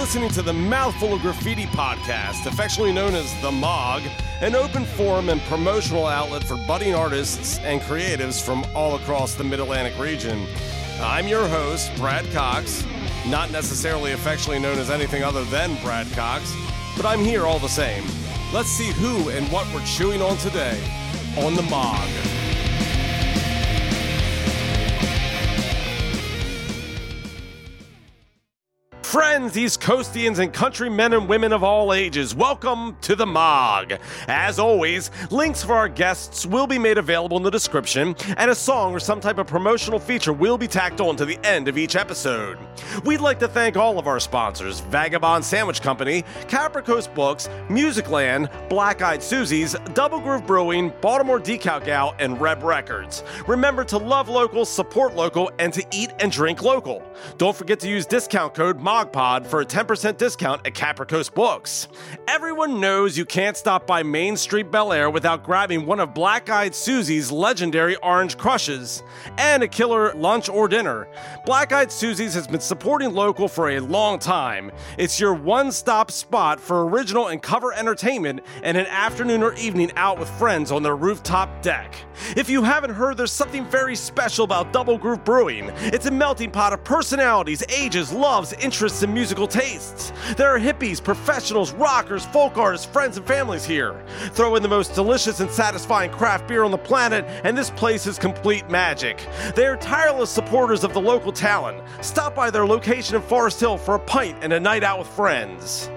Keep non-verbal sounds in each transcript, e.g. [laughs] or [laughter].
listening to the Mouthful of Graffiti podcast, affectionately known as The MOG, an open forum and promotional outlet for budding artists and creatives from all across the Mid Atlantic region. I'm your host, Brad Cox, not necessarily affectionately known as anything other than Brad Cox, but I'm here all the same. Let's see who and what we're chewing on today on The MOG. Friends, East Coastians, and countrymen and women of all ages, welcome to the MOG. As always, links for our guests will be made available in the description, and a song or some type of promotional feature will be tacked on to the end of each episode. We'd like to thank all of our sponsors Vagabond Sandwich Company, Capra Coast Books, Musicland, Black Eyed Susie's, Double Groove Brewing, Baltimore Decal Gal, and Reb Records. Remember to love local, support local, and to eat and drink local. Don't forget to use discount code MOGPOD for a 10% discount at Capra Coast Books. Everyone knows you can't stop by Main Street Bel Air without grabbing one of Black Eyed Susie's legendary orange crushes and a killer lunch or dinner. Black Eyed Susie's has been supporting local for a long time. It's your one stop spot for original and cover entertainment and an afternoon or evening out with friends on their rooftop deck. If you haven't heard, there's something very special about Double Groove Brewing. It's a melting pot of personalities, ages, loves, interests, and musical tastes. There are hippies, professionals, rockers, folk artists, friends, and families here. Throw in the most delicious and satisfying craft beer on the planet, and this place is complete magic. They are tireless supporters of the local talent. Stop by their location in Forest Hill for a pint and a night out with friends.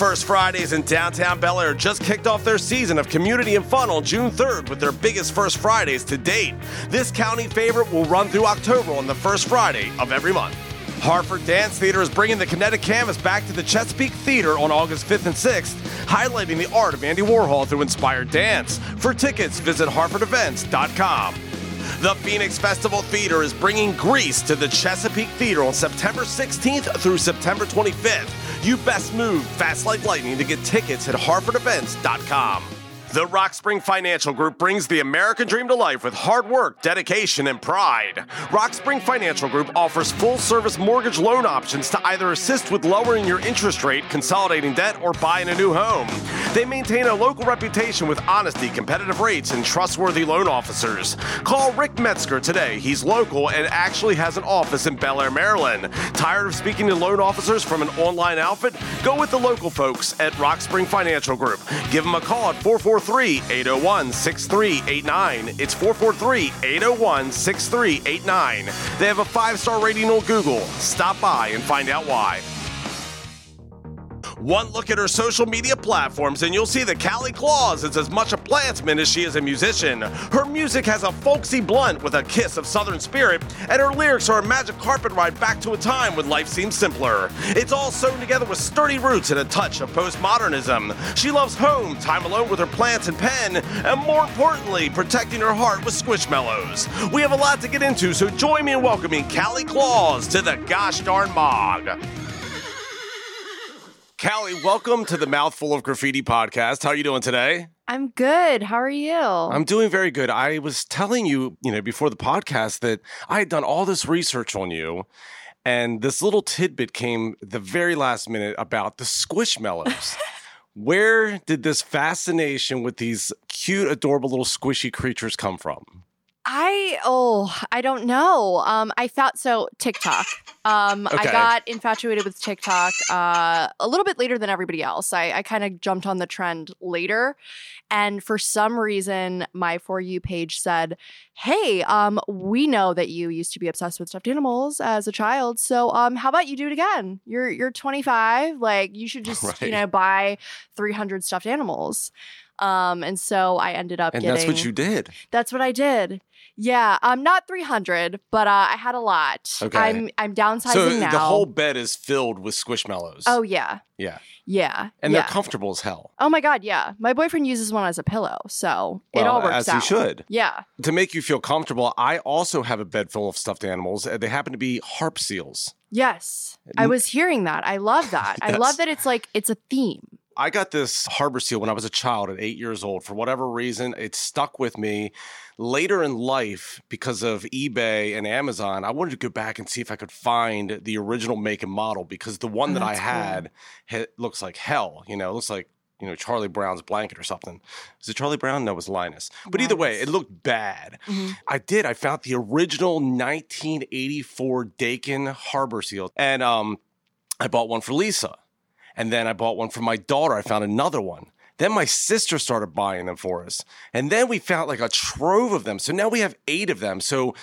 First Fridays in downtown Bel Air just kicked off their season of Community and Fun on June 3rd with their biggest First Fridays to date. This county favorite will run through October on the first Friday of every month. Harford Dance Theater is bringing the kinetic canvas back to the Chesapeake Theater on August 5th and 6th, highlighting the art of Andy Warhol through inspired dance. For tickets, visit harfordevents.com. The Phoenix Festival Theater is bringing Grease to the Chesapeake Theater on September 16th through September 25th. You best move fast like lightning to get tickets at harfordevents.com. The Rock Spring Financial Group brings the American dream to life with hard work, dedication, and pride. Rock Spring Financial Group offers full service mortgage loan options to either assist with lowering your interest rate, consolidating debt, or buying a new home. They maintain a local reputation with honesty, competitive rates, and trustworthy loan officers. Call Rick Metzger today. He's local and actually has an office in Bel Air, Maryland. Tired of speaking to loan officers from an online outfit? Go with the local folks at Rock Spring Financial Group. Give them a call at 443 801 6389. It's 443 801 6389. They have a five star rating on Google. Stop by and find out why. One look at her social media platforms, and you'll see that Callie Claus is as much a plantsman as she is a musician. Her music has a folksy blunt with a kiss of Southern spirit, and her lyrics are a magic carpet ride back to a time when life seemed simpler. It's all sewn together with sturdy roots and a touch of postmodernism. She loves home, time alone with her plants and pen, and more importantly, protecting her heart with squishmallows. We have a lot to get into, so join me in welcoming Callie Claus to the gosh darn mog. Callie, welcome to the Mouthful of Graffiti podcast. How are you doing today? I'm good. How are you? I'm doing very good. I was telling you, you know, before the podcast that I had done all this research on you, and this little tidbit came the very last minute about the squishmallows. [laughs] Where did this fascination with these cute, adorable little squishy creatures come from? I oh, I don't know. Um I felt so TikTok. Um Okay. I got infatuated with TikTok uh a little bit later than everybody else. I I kind of jumped on the trend later and for some reason my for you page said, "Hey, um we know that you used to be obsessed with stuffed animals as a child. So um how about you do it again? You're you're 25, like you should just, you [laughs] know, buy 300 stuffed animals." Um and so I ended up And getting that's what you did. That's what I did. Yeah, um, not 300, but uh, I had a lot. Okay. I'm I'm downsizing So now. the whole bed is filled with squishmallows. Oh yeah, yeah. yeah, And yeah. they're comfortable as hell. oh my god, yeah. My boyfriend uses one as a pillow, so it all works out. as he should. Yeah. To make you feel comfortable, I also have a bed full of stuffed animals. They happen to be harp seals. Yes. I was hearing that. I love that. I love [laughs] that it's like it's a theme. I got this harbor seal when I was a child at eight years old. For whatever reason, it stuck with me. Later in life, because of eBay and Amazon, I wanted to go back and see if I could find the original make and model because the one Oh, that I cool. had ha- looks like hell. You know, it looks like you know Charlie Brown's blanket or something. Is it Charlie Brown? No, it was Linus. But either way, it looked bad. Mhm. I did. I found the original 1984 Dakin Harbor Seal, and um, I bought one for Lisa, and then I bought one for my daughter. I found another one. Then my sister started buying them for us, and then we found like a trove of them. So now we have eight of them. So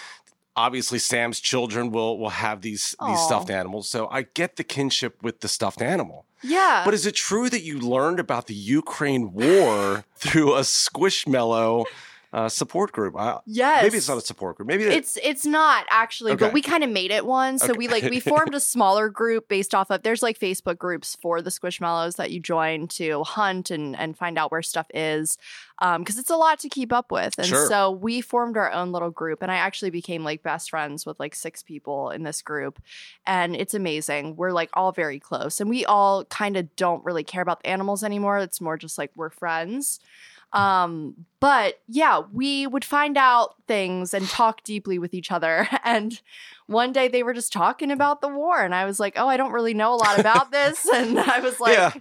obviously, Sam's children will will have these these stuffed animals. So I get the kinship with the stuffed animal. Yeah. But is it true that you learned about the Ukraine war [laughs] through a Squishmallow uh, support group? I, yes. Maybe it's not a support group. Maybe it- It's it's not actually, Okay. but we kind of made it one. So we like we formed a [laughs] smaller group based off of there's like Facebook groups for the Squishmallows that you join to hunt and and find out where stuff is. Um, because it's a lot to keep up with. And Sure. so we formed our own little group and I actually became like best friends with like six people in this group. And it's amazing. We're like all very close. And we all kind of don't really care about the animals anymore. It's more just like we're friends. Um, but yeah, we would find out things and talk deeply with each other. [laughs] And one day they were just talking about the war, and I was like, "Oh, I don't really know a lot about this." [laughs] And I was like, Yeah.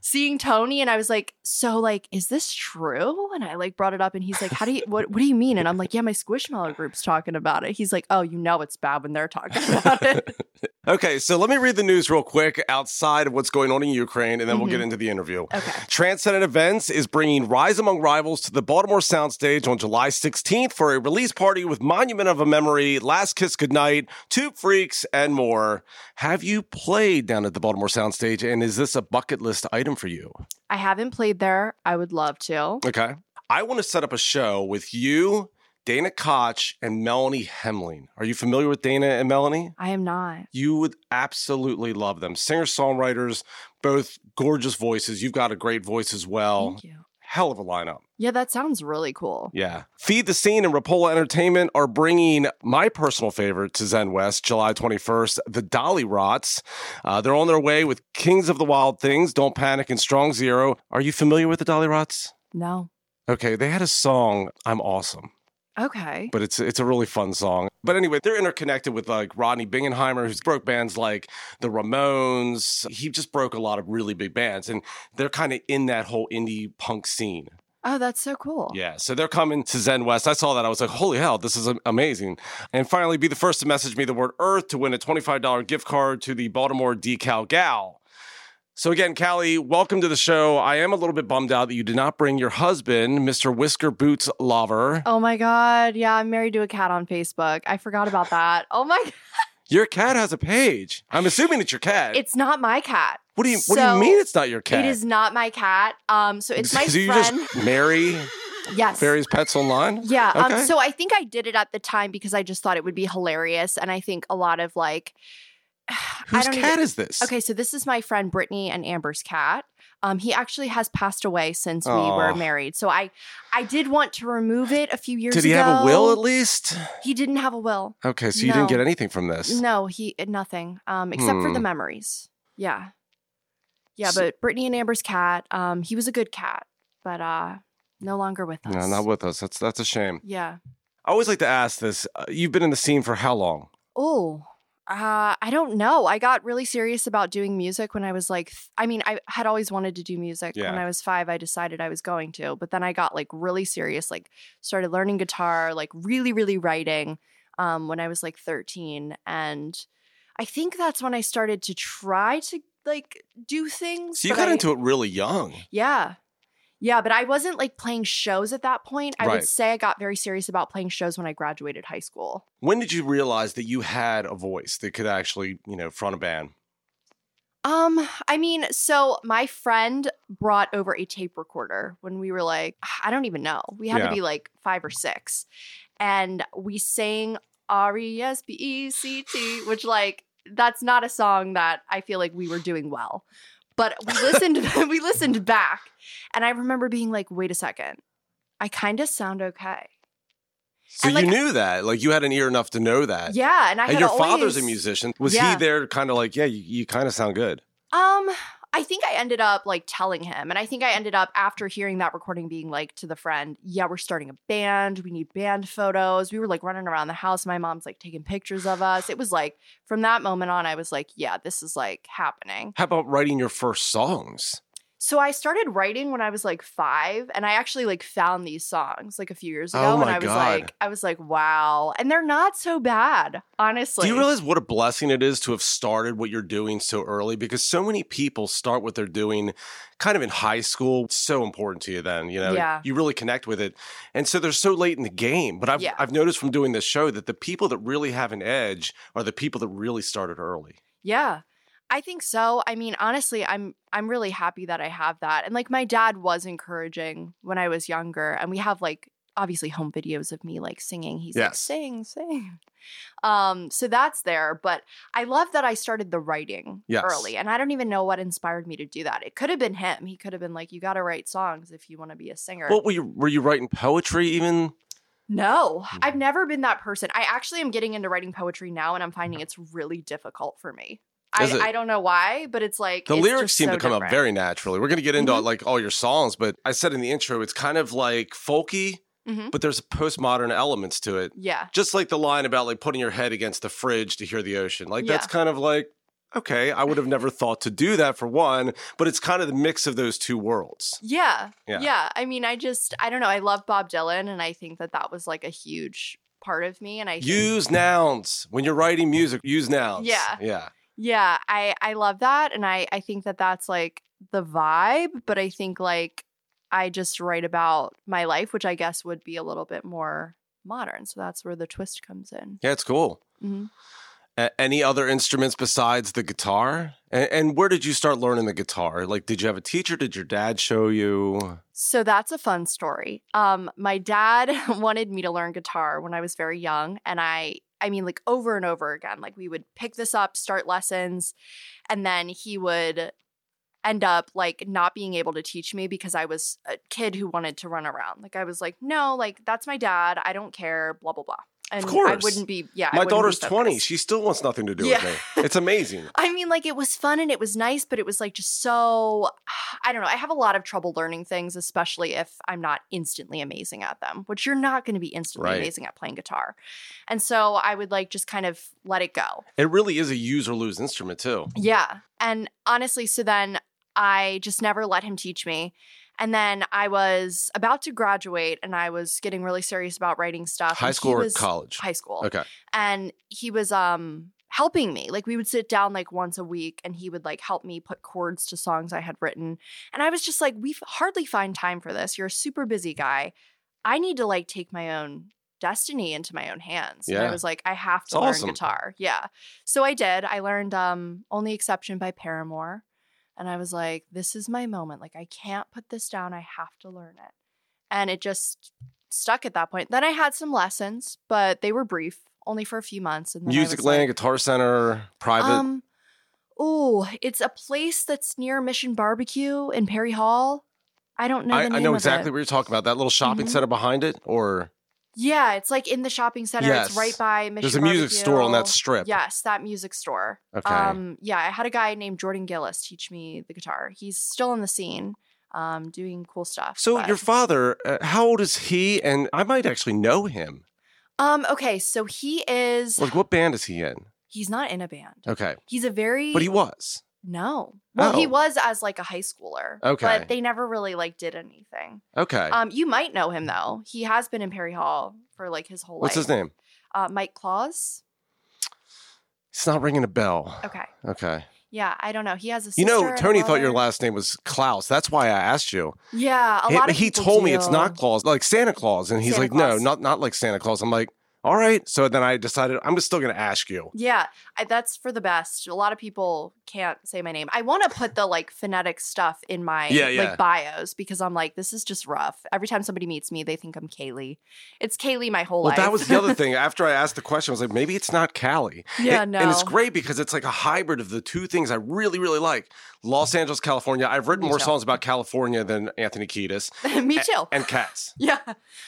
Seeing Tony, and I was like, "So, like, is this true?" And I like brought it up, and he's like, "How do you what What do you mean?" And I'm like, "Yeah, my Squishmallow group's talking about it." He's like, "Oh, you know it's bad when they're talking about it." [laughs] Okay, so let me read the news real quick outside of what's going on in Ukraine, and then we'll Mhm. get into the interview. okay. Transcendent Events is bringing Rise Among Rivals to the Baltimore Soundstage on July 16th for a release party with Monument of a Memory, Last Kiss Goodnight, Tube Freaks, and more. Have you played down at the Baltimore Soundstage, and is this a bucket list item for you? I haven't played there. I would love to. Okay. I want to set up a show with you, Dana Koch, and Melanie Hemling. Are you familiar with Dana and Melanie? I am not. You would absolutely love them. Singer songwriters, both gorgeous voices. You've got a great voice as well. Thank you. Hell of a lineup. Yeah, that sounds really cool. Yeah. Feed the Scene and Rapola Entertainment are bringing my personal favorite to Zen West July 21st, the Dollyrots. Uh, they're on their way with Kings of the Wild Things, Don't Panic, and Strong Zero. Are you familiar with the Dollyrots? No. Okay, they had a song, I'm Awesome. Okay. but it's it's a really fun song. But anyway, they're interconnected with like Rodney Bingenheimer, who's broke bands like the Ramones. He just broke a lot of really big bands, and they're kind of in that whole indie punk scene. Oh, that's so cool. Yeah, so they're coming to Zen West. I saw that. I was like, holy hell, this is amazing. And finally, be the first to message me the word Earth to win a $25 gift card to the Baltimore Decal Gal. So again, Callie, welcome to the show. I am a little bit bummed out that you did not bring your husband, Mr. Whisker Boots Lover. Oh my god. Yeah, I'm married to a cat on Facebook. I forgot about that. Oh my god. [laughs] Your cat has a page. I'm assuming it's your cat. It's not my cat. what do you What do you mean it's not your cat? It is not my cat. Um so it's my [laughs] Do you friend. just marry [laughs] yes. various pets online? Yeah. Okay. Um, so I think I did it at the time because I just thought it would be hilarious. And I think a lot of like [sighs] Whose cat even- is this? Okay, so this is my friend Brittany and Amber's cat. Um, he actually has passed away since we Aw. were married. So I I did want to remove it a few years Did he ago. have a will at least? He didn't have a will. Okay, so you No. didn't get anything from this. No, he nothing. Um, except for the Hmm. memories. Yeah. Yeah, So- but Brittany and Amber's cat, um, he was a good cat, but uh no longer with us. No, not with us. That's that's a shame. Yeah. I always like to ask this. Uh, you've been in the scene for how long? Oh, uh, I don't know. I got really serious about doing music when I was like, th- I mean, I had always wanted to do music. Yeah. When I was five, I decided I was going to, but then I got like really serious, like started learning guitar, like really, really writing um, when I was like 13. And I think that's when I started to try to like do things. So you got I- into it really young. Yeah. Yeah, but I wasn't like playing shows at that point. I Right. would say I got very serious about playing shows when I graduated high school. When did you realize that you had a voice that could actually, you know, front a band? Um, I mean, so my friend brought over a tape recorder when we were like, I don't even know. We had Yeah. to be like five or six. And we sang R E S P E C T, which like that's not a song that I feel like we were doing well. But we listened [laughs] we listened back and I remember being like, wait a second. I kind of sound okay. So And, you like- knew that, like you had an ear enough to know that. Yeah, and I and your always, father's a musician. Was he there, kind of like, yeah, you, you kind of sound good. Um, I think I ended up like telling him. And I think I ended up after hearing that recording being like to the friend, yeah, we're starting a band. We need band photos. We were like running around the house. My mom's like taking pictures of us. It was like from that moment on, I was like, yeah, this is like happening. How about writing your first songs? So I started writing when I was like five, and I actually like found these songs like a few years oh ago, Oh and I was God. like, I was like, wow, and they're not so bad, honestly. Do you realize what a blessing it is to have started what you're doing so early? Because so many people start what they're doing kind of in high school. It's so important to you then, you know, Yeah. you really connect with it. And so they're so late in the game. But I've, Yeah. I've noticed from doing this show that the people that really have an edge are the people that really started early. Yeah. I think so. I mean, honestly, I'm I'm really happy that I have that. And like my dad was encouraging when I was younger and we have like obviously home videos of me like singing. He's like Yes. sing, sing. Um so that's there, but I love that I started the writing Yes. early and I don't even know what inspired me to do that. It could have been him. He could have been like you got to write songs if you want to be a singer. What were you, were you writing poetry even? No, Hmm. I've never been that person. I actually am getting into writing poetry now, and I'm finding it's really difficult for me. I, it? I don't know why, but it's like The it's lyrics seem so to come up very naturally. We're going to get into Mhm. like all your songs, but I said in the intro, it's kind of like folky, Mhm. but there's postmodern elements to it. Yeah, Just like the line about like putting your head against the fridge to hear the ocean. Like that's kind of like, okay, I would have never thought to do that for one, but it's kind of the mix of those two worlds. yeah, Yeah. yeah, I mean, I just I don't know. I love Bob Dylan, and I think that that was like a huge part of me. And I think, Use nouns when you're writing music. Use nouns. Yeah. yeah. Yeah, I I love that, and I I think that that's like the vibe. But I think like I just write about my life, which I guess would be a little bit more modern. So that's where the twist comes in. Yeah, it's cool. Mhm. A- any other instruments besides the guitar? And, and where did you start learning the guitar? Like, did you have a teacher? Did your dad show you? So that's a fun story. Um, my dad [laughs] wanted me to learn guitar when I was very young, and I, I mean, like over and over again. Like we would pick this up, start lessons, and then he would end up like not being able to teach me because I was a kid who wanted to run around. Like I was like, no, like that's my dad. I don't care. Blah blah blah. And I course. I wouldn't be. Yeah, My daughter's 20. She still wants nothing to do Yeah. with me. It's amazing. [laughs] I mean, like it was fun and it was nice, but it was like just so [sighs] I don't know. I have a lot of trouble learning things, especially if I'm not instantly amazing at them, which you're not going to be instantly Right. amazing at playing guitar. And so I would like just kind of let it go. It really is a use or lose instrument, too. Yeah. And honestly, so then I just never let him teach me. And then I was about to graduate and I was getting really serious about writing stuff. High school or college? High school Okay. and he was um helping me like we would sit down like once a week and he would like help me put chords to songs i had written and i was just like we hardly find time for this you're a super busy guy i need to like take my own destiny into my own hands Yeah. and i was like i have to learn awesome. guitar yeah so i did i learned um only exception by paramore and i was like this is my moment like i can't put this down i have to learn it and it just stuck at that point then i had some lessons but they were brief only for a few months and then Music Land, like, Guitar Center, private. um oh it's a place that's near mission barbecue in perry hall i don't know I, the I know exactly what you're talking about. That little shopping Mhm. center behind it, or yeah it's like in the shopping center Yes. it's right by mission there's a music store on that strip. yes that music store Okay. um yeah i had a guy named jordan gillis teach me the guitar he's still in the scene um doing cool stuff so but- your father, uh, how old is he? And I might actually know him. um okay so he is Like, what band is he in? he's not in a band Okay, he's a very but he was. No well he Oh. was as like a high schooler Okay. but they never really like did anything Okay. um you might know him though he has been in perry hall for like his whole What's life his name? uh mike claus It's not ringing a bell. okay Okay. yeah i don't know he has a You know, sister and a Tony thought your last name was Klaus. That's why I asked you. yeah a He- lot of he told me it's not Claus, like Santa Claus, and he's Santa like, no, not not like Santa Claus. I'm like, all right. So then I decided I'm just still going to ask you. Yeah, I, that's for the best. A lot of people can't say my name. I want to put the like phonetic stuff in my Yeah, yeah. like bios because I'm like, this is just rough. Every time somebody meets me, they think I'm Kaylee. It's Kaylee my whole Well, life. that was the other thing. [laughs] After I asked the question, I was like, maybe it's not Cali. Yeah, And- no. And it's great because it's like a hybrid of the two things I really, really like. Los Angeles, California. I've written Me more too. songs about California than Anthony Kiedis. [laughs] me A- too. And cats. [laughs] yeah.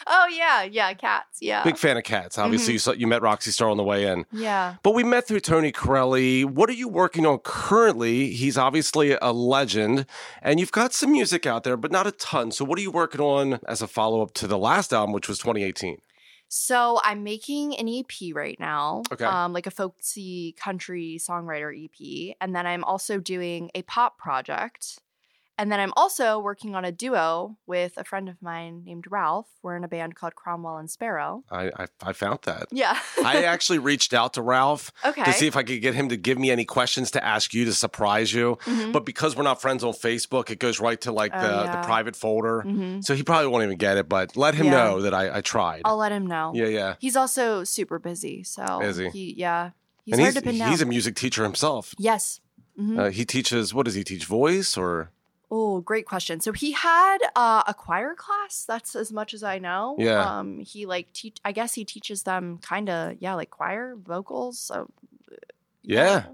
Oh yeah, yeah. Cats. Yeah. Big fan of cats. Obviously, Mhm. you, saw, you met Roxy Star on the way in. yeah. But we met through Tony Corelli. What are you working on currently, he's obviously a legend, and you've got some music out there, but not a ton. So, what are you working on as a follow up to the last album, which was 2018? So I'm making an EP right now, Okay. um, like a folksy country songwriter EP, and then I'm also doing a pop project, and then I'm also working on a duo with a friend of mine named Ralph. We're in a band called Cromwell and Sparrow. I, I, I found that. Yeah. I actually reached out to Ralph [laughs] okay. to see if I could get him to give me any questions to ask you to surprise you. Mhm. But because we're not friends on Facebook, it goes right to like Oh, the, yeah. the private folder. Mhm. So he probably won't even get it, but let him Yeah. know that I, I tried. I'll let him know. yeah, yeah. He's also super busy, so Is he? yeah, he's and hard he's, to pin down. he's a music teacher himself. yes. Mhm. Uh, he teaches, what does he teach? Voice or? Oh, great question. So he had uh, a choir class. That's as much as I know. Yeah. Um, he like teach. I guess he teaches them kind of yeah, like choir vocals. So Yeah.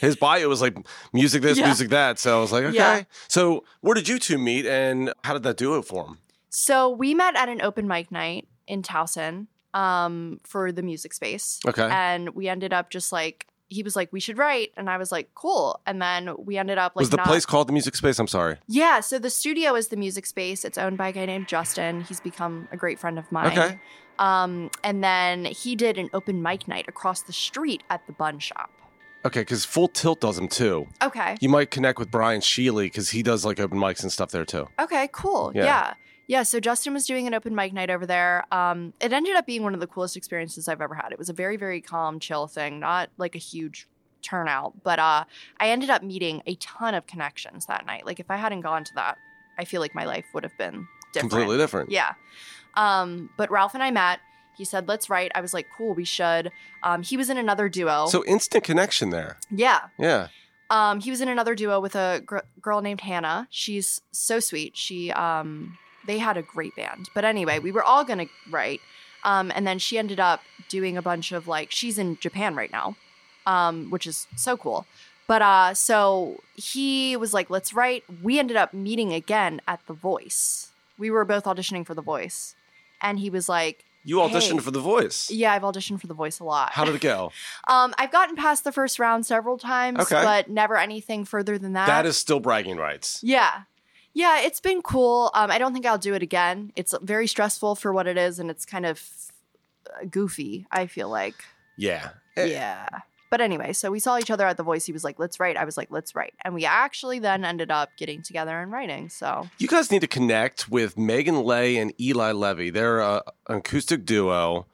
His bio was like music this, Yeah. music that. So I was like, okay. Yeah. So where did you two meet and how did that do it for him? So we met at an open mic night in Towson um, for the music space, Okay. and we ended up just like he was like we should write, and I was like cool, and then we ended up like was the not- place called the Music Space? I'm sorry. Yeah, so the studio is the music space. It's owned by a guy named Justin. He's become a great friend of mine. Okay. Um, and then he did an open mic night across the street at the bun shop. Okay, because Full Tilt does them too. Okay. You might connect with Brian Sheely because he does like open mics and stuff there too. Okay, cool. Yeah. Yeah. Yeah. so Justin was doing an open mic night over there. Um, it ended up being one of the coolest experiences I've ever had. It was a very, very calm, chill thing, not like a huge turnout, but uh, I ended up meeting a ton of connections that night. Like if I hadn't gone to that, I feel like my life would have been different. Completely different. Yeah. Um, but Ralph and I met. He said, let's write. I was like, cool, we should. Um, he was in another duo. So instant connection there. yeah. Yeah. Um, he was in another duo with a gr- girl named Hannah. She's so sweet. She, um, they had a great band. But anyway, we were all going to write. Um, and then she ended up doing a bunch of like, she's in Japan right now, um, which is so cool. But uh, so he was like, let's write. We ended up meeting again at The Voice. We were both auditioning for The Voice. And he was like, You auditioned Hey. for The Voice. yeah, I've auditioned for The Voice a lot. How did it go? [laughs] Um, I've gotten past the first round several times, Okay. but never anything further than that. that is still bragging rights. yeah, yeah. It's been cool. Um, I don't think I'll do it again. It's very stressful for what it is, and it's kind of uh, goofy. I feel like, Yeah. Eh, yeah. But anyway, so we saw each other at the Voice. He was like, "Let's write." I was like, "Let's write," and we actually then ended up getting together and writing. So You guys need to connect with Megan Lay and Eli Levy. They're a, an acoustic duo,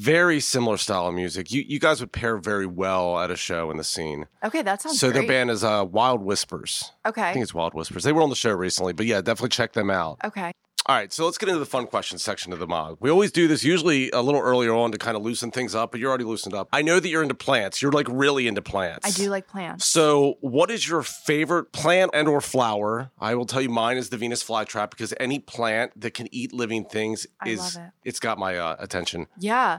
very similar style of music. You you guys would pair very well at a show in the scene. okay, that sounds so great. their band is uh, Wild Whispers. Okay, I think it's Wild Whispers. They were on the show recently, but yeah, definitely check them out. okay, All right, so let's get into the fun questions section of the MOG. We always do this usually a little earlier on to kind of loosen things up, but you're already loosened up. I know that you're into plants. You're like really into plants. I do like plants. So, what is your favorite plant and or flower? I will tell you mine is the Venus flytrap because any plant that can eat living things I is love it. it's got my uh, attention. Yeah.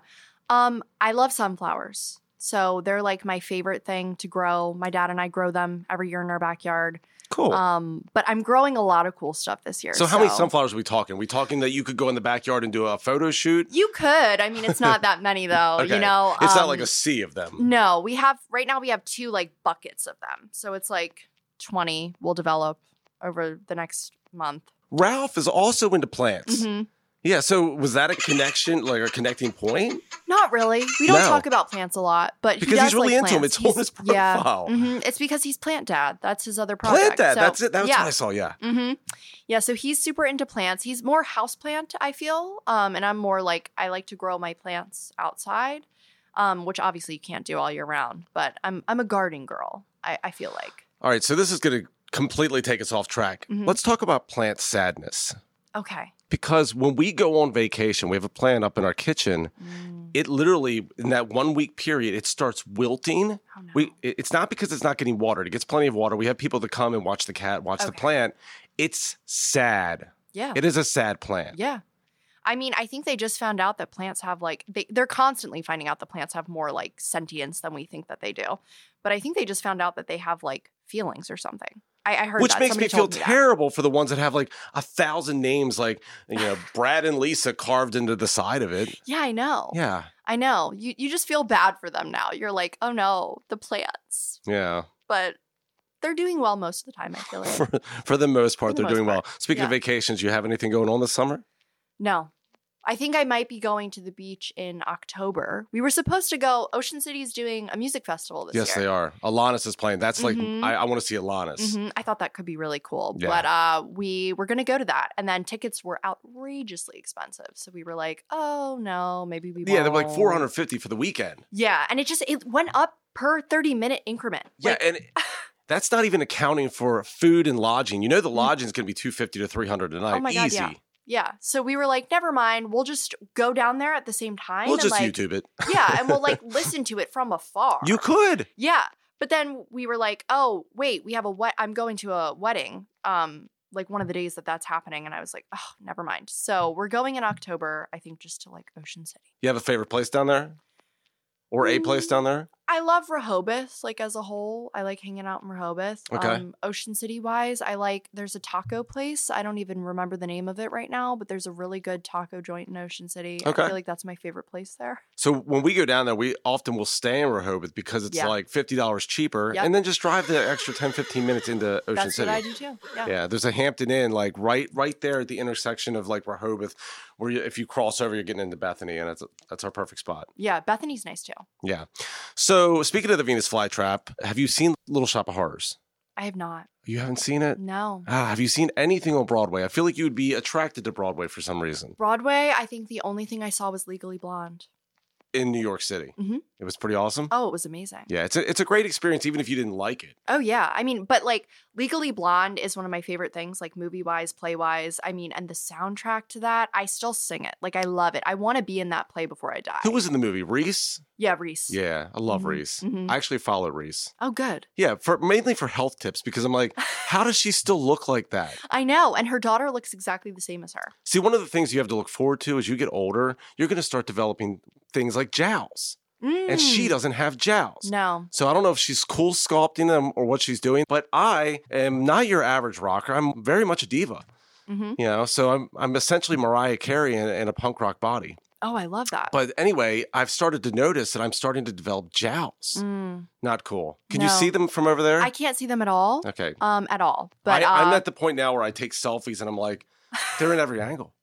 Um, I love sunflowers. So they're like my favorite thing to grow. My dad and I grow them every year in our backyard. Cool. Um, but I'm growing a lot of cool stuff this year. so, how many sunflowers are we talking? we talking that you could go in the backyard and do a photo shoot? You could. I mean, it's not that many [laughs] though. Okay. You know, it's not Um, like a sea of them. No, we have right now. We have two like buckets of them. So it's like twenty. We'll develop over the next month. Ralph is also into plants. Mhm. Yeah. So, was that a connection, like a connecting point? Not really. We don't No. talk about plants a lot, but he Because he's does really like into 'em. plants. It's on He's- his profile. Yeah, Mhm. It's because he's plant dad. That's his other project. Plant that. So, That's it. That's yeah. what I saw. Yeah. hmm Yeah, so he's super into plants. He's more houseplant, I feel. Um, and I'm more like I like to grow my plants outside, um, which obviously you can't do all year round. But I'm I'm a gardening girl. I, I feel like. All right. So, this is going to completely take us off track. Mhm. Let's talk about plant sadness. Okay. Because when we go on vacation, we have a plant up in our kitchen. Mm, It literally, in that one week period, it starts wilting. oh no. We, it's not because it's not getting watered. It gets plenty of water. We have people that come and watch the cat, watch the plant. It's sad. yeah. It is a sad plant. Yeah. I mean, I think they just found out that plants have like they they're constantly finding out that plants have more like sentience than we think that they do. But I think they just found out that they have like feelings or something. I, I heard Which that. makes Somebody me feel that. terrible for the ones that have like a thousand names, like you know Brad and Lisa carved into the side of it. Yeah, I know. Yeah, I know. You you just feel bad for them now. You're like, oh no, the plants. yeah. But they're doing well most of the time. I feel like For, for the most part, the they're most doing part. well. Speaking of vacations, you have anything going on this summer? no. I think I might be going to the beach in October. We were supposed to go. Ocean City is doing a music festival this yes, year. Yes, they are. Alanis is playing. That's like Mhm. I, I want to see Alanis. hmm I thought that could be really cool. Yeah. But uh, we were going to go to that. And then tickets were outrageously expensive. So we were like, oh, no, maybe we Yeah, they're like 450 for the weekend. Yeah. And it just, it went up per 30 minute increment. Yeah, Like, and [laughs] that's not even accounting for food and lodging. You know, the Mm. lodging is going to be 250 to 300 a night. Oh my God, Easy. yeah. Yeah. So we were like, never mind. We'll just go down there at the same time. We'll and just like, YouTube it. yeah. And we'll like [laughs] listen to it from afar. You could. Yeah. But then we were like, oh, wait, we have a wet. I'm going to a wedding. Um, like one of the days that that's happening. And I was like, oh, never mind. So we're going in October, I think, just to like Ocean City. You have a favorite place down there? Or a place down there? I love Rehoboth, like as a whole. I like hanging out in Rehoboth. Okay. Um, Ocean City wise, I like there's a taco place. I don't even remember the name of it right now, but there's a really good taco joint in Ocean City. Okay. I feel like that's my favorite place there. So when we go down there, we often will stay in Rehoboth because it's Yeah. like $50 cheaper Yep. and then just drive the extra 10, 15 minutes into Ocean that's City. what I do too. Yeah. Yeah, there's a Hampton Inn, like right, right there at the intersection of like Rehoboth, where you, if you cross over, you're getting into Bethany, and that's that's our perfect spot. Yeah, Bethany's nice too. Yeah. So speaking of the Venus flytrap, have you seen Little Shop of Horrors? I have not. You haven't seen it? No. Ah, have you seen anything on Broadway? I feel like you would be attracted to Broadway for some reason Broadway, I think the only thing I saw was Legally Blonde. In New York City. Mhm. It was pretty awesome. Oh, it was amazing. Yeah, it's a, it's a great experience, even if you didn't like it. Oh yeah. I mean, but like Legally Blonde is one of my favorite things, like movie wise, play wise. I mean, and the soundtrack to that, I still sing it. Like I love it. I want to be in that play before I die. Who was in the movie? Reese. Yeah, Reese. Yeah, I love Mhm, Reese. mhm. I actually follow Reese. Oh, good. Yeah, for mainly for health tips because I'm like, [laughs] how does she still look like that? I know. And her daughter looks exactly the same as her. See, one of the things you have to look forward to as you get older, you're going to start developing things like jowls, and she Mm. doesn't have jowls. No. So I don't know if she's cool sculpting them or what she's doing, but I am not your average rocker. I'm very much a diva, hmm you know. So I'm I'm essentially Mariah Carey in, in a punk rock body. Oh, I love that. But anyway, I've started to notice that I'm starting to develop jowls. Mm. Not cool. Can you see them from over there? I can't see them at all. okay. Um, at all. But I, I'm uh, at the point now where I take selfies and I'm like, they're in every angle.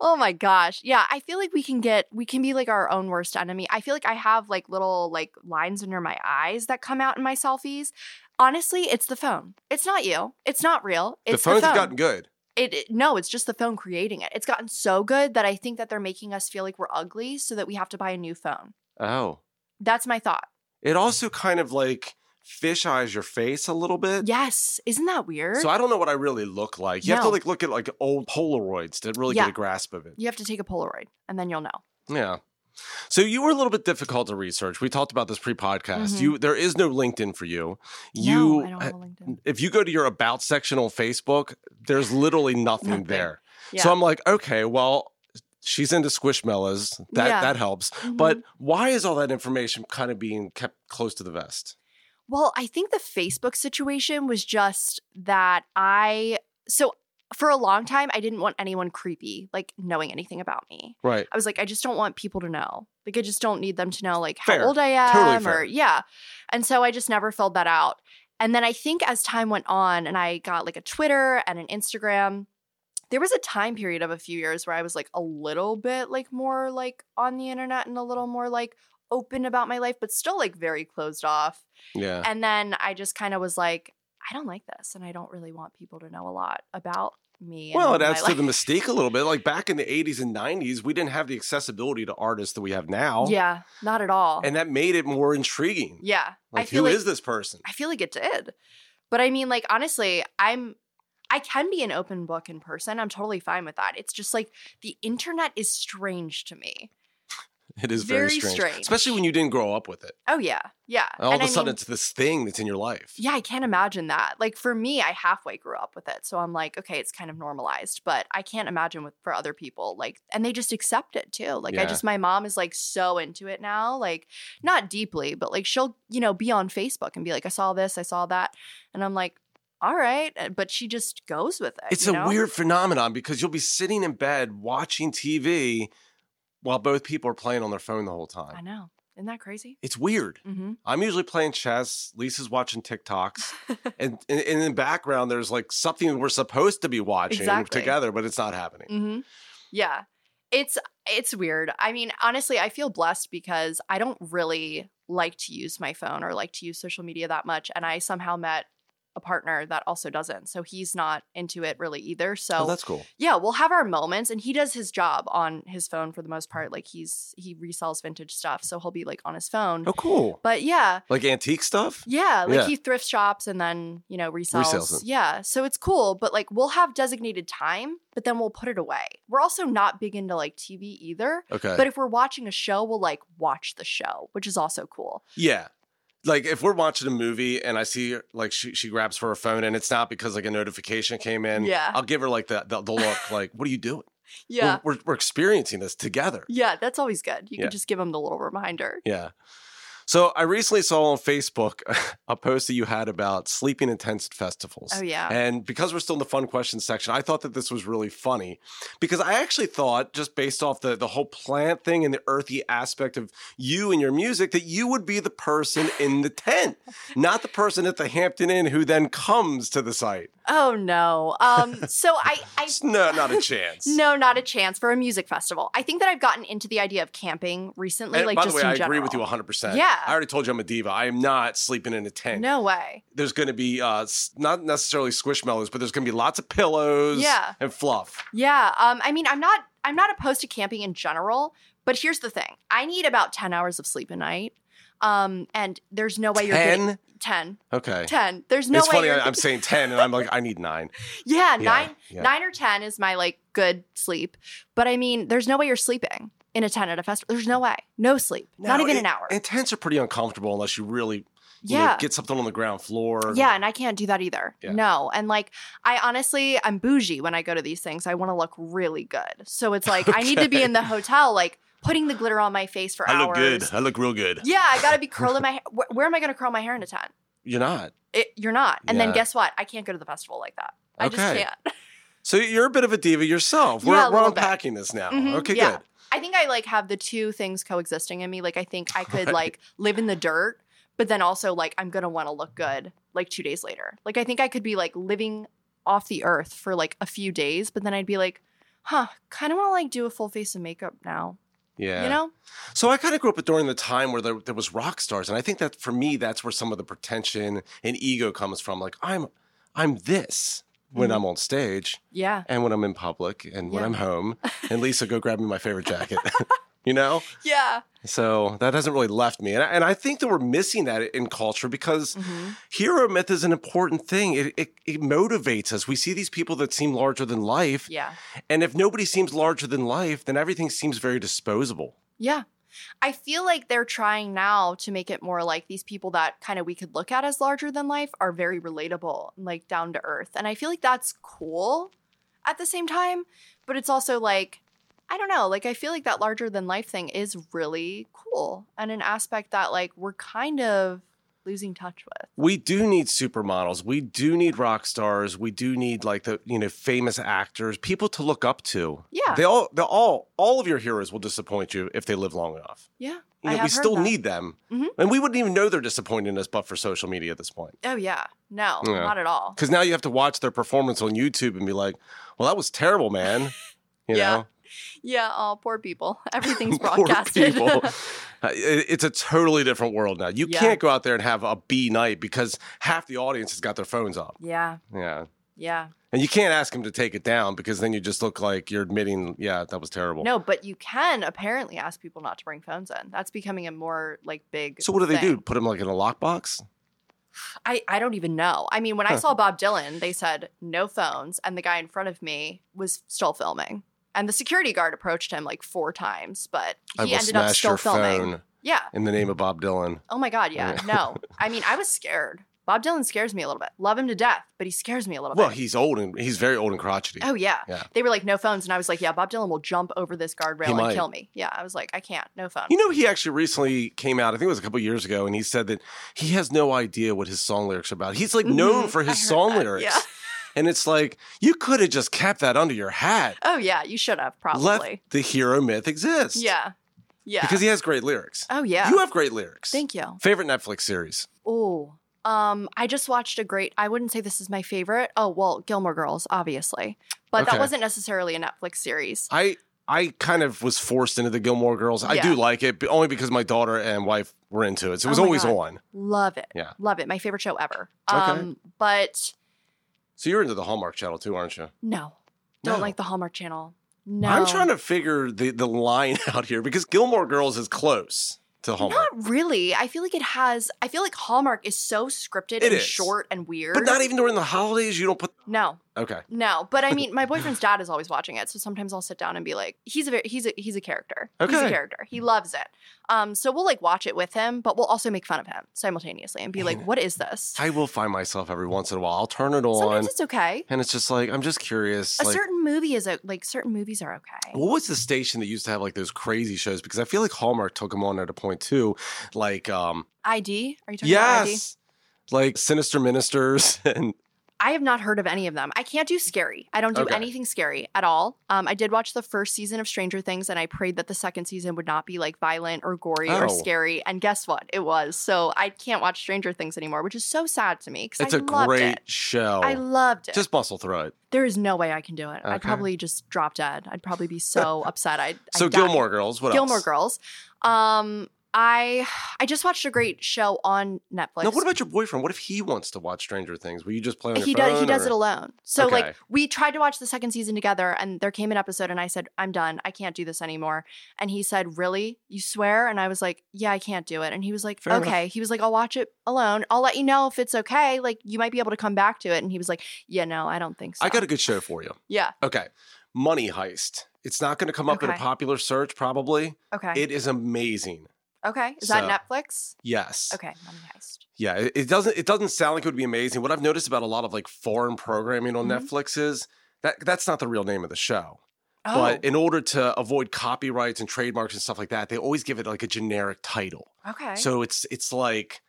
Oh my gosh. Yeah, I feel like we can get we can be like our own worst enemy. I feel like I have like little like lines under my eyes that come out in my selfies. Honestly, it's the phone. It's not you. It's not real. The It's phones the phone. gotten good. it, it- no, it's just the phone creating it. It's gotten so good that I think that they're making us feel like we're ugly so that we have to buy a new phone. Oh. That's my thought. It also kind of like fish eyes your face a little bit. Yes. Isn't that weird? So I don't know what I really look like. You have to No. like look at like old Polaroids to really Yeah. get a grasp of it. you have to take a Polaroid and then you'll know. Yeah. So you were a little bit difficult to research. We talked about this pre-podcast. Mhm. You there is no LinkedIn for you. no, You I don't have a LinkedIn. if you go to your about section on Facebook, there's literally nothing, Nothing. there. Yeah. So I'm like, okay, well, she's into squishmallows. That Yeah. that helps. But why is all that information kind of being kept close to the vest? Well, I think the Facebook situation was just that I so for a long time I didn't want anyone creepy like knowing anything about me. Right. I was like I just don't want people to know. Like I just don't need them to know like how Fair. old I am Totally fair. or yeah. And so I just never filled that out. And then I think as time went on and I got like a Twitter and an Instagram, there was a time period of a few years where I was like a little bit like more like on the internet and a little more like open about my life, but still like very closed off. Yeah. And then I just kind of was like, I don't like this, and I don't really want people to know a lot about me. Well, it adds to the life. mystique a little bit. Like back in the 80s and 90s, we didn't have the accessibility to artists that we have now. Yeah, not at all. And that made it more intriguing. yeah, Like, I feel who like is this person? I feel like it did, but I mean, like honestly, I'm. I can be an open book in person. I'm totally fine with that. It's just like the internet is strange to me. [laughs] It is very, very strange. strange. Especially when you didn't grow up with it. Oh yeah, yeah. All And of a I sudden, mean- it's this thing that's in your life. Yeah, I can't imagine that. Like for me, I halfway grew up with it. So I'm like, okay, it's kind of normalized, but I can't imagine with for other people. Like and they just accept it too. Like I just my mom is like so into it now. Like not deeply, but like she'll, you know, be on Facebook and be like, I saw this, I saw that. And I'm like, all right. But she just goes with it. It's a know? weird phenomenon because you'll be sitting in bed watching TV while both people are playing on their phone the whole time. I know. Isn't that crazy? It's weird. Mm-hmm. I'm usually playing chess. Lisa's watching TikToks, [laughs] and, and, and in the background, there's like something we're supposed to be watching Exactly. together, but it's not happening. hmm Yeah. It's it's weird. I mean, honestly, I feel blessed because I don't really like to use my phone or like to use social media that much. And I somehow met a partner that also doesn't. So he's not into it really either. Oh, so Oh, that's cool. yeah, we'll have our moments and he does his job on his phone for the most part. Like he's he resells vintage stuff. So he'll be like on his phone. Oh, cool. But yeah, Like antique stuff. yeah, like Yeah. he thrift shops and then, you know, resells. Resells. Yeah. So it's cool, but like we'll have designated time, but then we'll put it away. We're also not big into like TV either. Okay. But if we're watching a show, we'll like watch the show, which is also cool. yeah. Like if we're watching a movie and I see her, like she she grabs for her phone and it's not because like a notification came in. Yeah. I'll give her like the the, the look like, what are you doing? Yeah. We're, we're, we're experiencing this together. Yeah, that's always good. You Yeah. can just give them the little reminder. Yeah. So I recently saw on Facebook [laughs] a post that you had about sleeping in tents at festivals. Oh yeah. And because we're still in the fun questions section, I thought that this was really funny because I actually thought, just based off the, the whole plant thing and the earthy aspect of you and your music, that you would be the person in the tent, [laughs] not the person at the Hampton Inn who then comes to the site. Oh no. Um so I I no, not a chance. [laughs] no, not a chance for a music festival. I think that I've gotten into the idea of camping recently, And like by just the way, I general. agree with you 100%. Yeah. I already told you I'm a diva. I am not sleeping in a tent. No way. There's going to be uh, not necessarily squishmallows, but there's going to be lots of pillows Yeah. and fluff. Yeah. Um, I mean, I'm not I'm not opposed to camping in general, but here's the thing. I need about 10 hours of sleep a night. Um, and there's no way you're getting 10? 10. Okay. 10. There's no it's way funny. you're I, I'm saying 10 and I'm like, I need nine. Yeah, Yeah, nine yeah. nine or 10 is my like good sleep. But I mean, there's no way you're sleeping in a tent at a festival. There's no way. No sleep. not even it- an hour. And tents are pretty uncomfortable unless you really you know, yeah. get something on the ground floor. Yeah, and I can't do that either. Yeah. No. And like I honestly I'm bougie when I go to these things. I want to look really good. So it's like I need to be in the hotel like putting the glitter on my face for I hours. I look good. I look real good. Yeah, I got to be [laughs] curling my hair. Where, where am I going to curl my hair in a tent? You're not. It, you're not. And Yeah. then guess what? I can't go to the festival like that. I just Okay. can't. So you're a bit of a diva yourself. We're, Yeah, a we're little bit. unpacking this now. Mhm, Okay, yeah. good. I think I like have the two things coexisting in me. Like I think I could like live in the dirt, but then also like I'm to want to look good like 2 days later. Like I think I could be like living off the earth for like a few days, but then I'd be like, "Huh, kind of want to like do a full face of makeup now." Yeah. You know? So I kind of grew up during the time where there, there was rock stars, and I think that for me, that's where some of the pretension and ego comes from. Like I'm, I'm this when Mhm. I'm on stage, Yeah. and when I'm in public, and when Yeah. I'm home. And [laughs] Lisa, go grab me my favorite jacket. [laughs] you know, Yeah. so that hasn't really left me, and I, and I think that we're missing that in culture because Mhm. hero myth is an important thing. It, it it motivates us. We see these people that seem larger than life, Yeah. and if nobody seems larger than life, then everything seems very disposable. Yeah. I feel like they're trying now to make it more like these people that kind of we could look at as larger than life are very relatable, like down to earth. And I feel like that's cool at the same time, but it's also like I don't know, like I feel like that larger than life thing is really cool and an aspect that like we're kind of losing touch with. We do need supermodels. We do need rock stars. We do need like the you know famous actors, people to look up to. Yeah. They all, they all, all of your heroes will disappoint you if they live long enough. Yeah. You I know, we still that. need them, Mhm. and we wouldn't even know they're disappointing us, but for social media at this point. Oh yeah. No, Yeah. not at all. Because now you have to watch their performance on YouTube and be like, "Well, that was terrible, man." [laughs] You Yeah. know, [laughs] Yeah, oh poor people. [laughs] Everything's Poor broadcasted. people. Uh, it- it's a totally different world now. You Yeah. can't go out there and have a B night because half the audience has got their phones up. yeah. Yeah. Yeah. And you can't ask them to take it down because then you just look like you're admitting, yeah, that was terrible. No, but you can apparently ask people not to bring phones in. That's becoming a more like big. So what do they thing. do? Put them like in a lockbox? I I don't even know. I mean, when I saw Bob Dylan, they said no phones, and the guy in front of me was still filming. And the security guard approached him like four times, but he ended up still filming. phone Yeah. in the name of Bob Dylan. Oh my god. Yeah. [laughs] No. I mean, I was scared. Bob Dylan scares me a little bit. Love him to death, but he scares me a little Well, bit. Well, he's old and he's very old and crotchety. Oh yeah. Yeah. They were like no phones, and I was like, yeah, Bob Dylan will jump over this guardrail and kill me. Yeah. I was like, I can't. No phone. You know, he actually recently came out, I think it was a couple years ago, and he said that he has no idea what his song lyrics are about. He's like known Mhm. for his song that. lyrics. Yeah. And it's like, you could have just kept that under your hat. Oh yeah, you should have probably. Let the hero myth exist. Yeah. Yeah. Because he has great lyrics. oh yeah. You have great lyrics. Thank you. Favorite Netflix series? Oh, um, I just watched a great. I wouldn't say this is my favorite. Oh well, Gilmore Girls, obviously, but Okay. that wasn't necessarily a Netflix series. I I kind of was forced into the Gilmore Girls. I Yeah. do like it, but only because my daughter and wife were into it. So it was Oh always God. on. Love it. Yeah. love it. My favorite show ever. Okay. Um, but So you're into the Hallmark Channel too, aren't you? no, don't No. like the Hallmark Channel. No, I'm trying to figure the, the line [laughs] out here because Gilmore Girls is close to Hallmark. Not really. I feel like it has. I feel like Hallmark is so scripted It and is. short and weird. but not even during the holidays, you don't put no, Okay. no. But I [laughs] mean, my boyfriend's dad is always watching it, so sometimes I'll sit down and be like, he's a very, he's a he's a character. He's a character. He loves it. Um, so we'll like watch it with him, but we'll also make fun of him simultaneously and be like, what is this? I will find myself every once in a while. I'll turn it on Sometimes it's okay. and it's just like I'm just curious. A like, certain movie is a, like certain movies are okay. What was the station that used to have like those crazy shows? Because I feel like Hallmark took them on at a point too. Like, um, ID? Are you talking about ID? yes, like Sinister Ministers [laughs] and I have not heard of any of them. I can't do scary. I don't do Okay. anything scary at all. Um, I did watch the first season of Stranger Things, and I prayed that the second season would not be like violent or gory Oh. or scary. And guess what? It was. So I can't watch Stranger Things anymore, which is so sad to me because it's I a loved great it. show. I loved it. just muscle through it. there is no way I can do it. Okay. I'd probably just drop dead. I'd probably be so [laughs] upset. I'd, So I'd. Gilmore Girls. What Gilmore else? Girls. Um, I I just watched a great show on Netflix. Now, what about your boyfriend? What if he wants to watch Stranger Things? Will you just play on your he phone? does he does or- it alone so Okay. like we tried to watch the second season together and there came an episode and i said i'm done i can't do this anymore and he said really you swear and i was like yeah i can't do it and he was like Fair enough. okay he was like i'll watch it alone i'll let you know if it's okay like you might be able to come back to it and he was like yeah no i don't think so I got a good show for you. [laughs] yeah Okay, Money Heist. It's not going to come up in a popular search, probably. okay It is amazing. Okay is So- that netflix Yes. okay money heist Yeah, it, it doesn't. It doesn't sound like it would be amazing. What I've noticed about a lot of like foreign programming on Mhm. Netflix is that that's not the real name of the show. oh But in order to avoid copyrights and trademarks and stuff like that, they always give it like a generic title. okay So it's it's like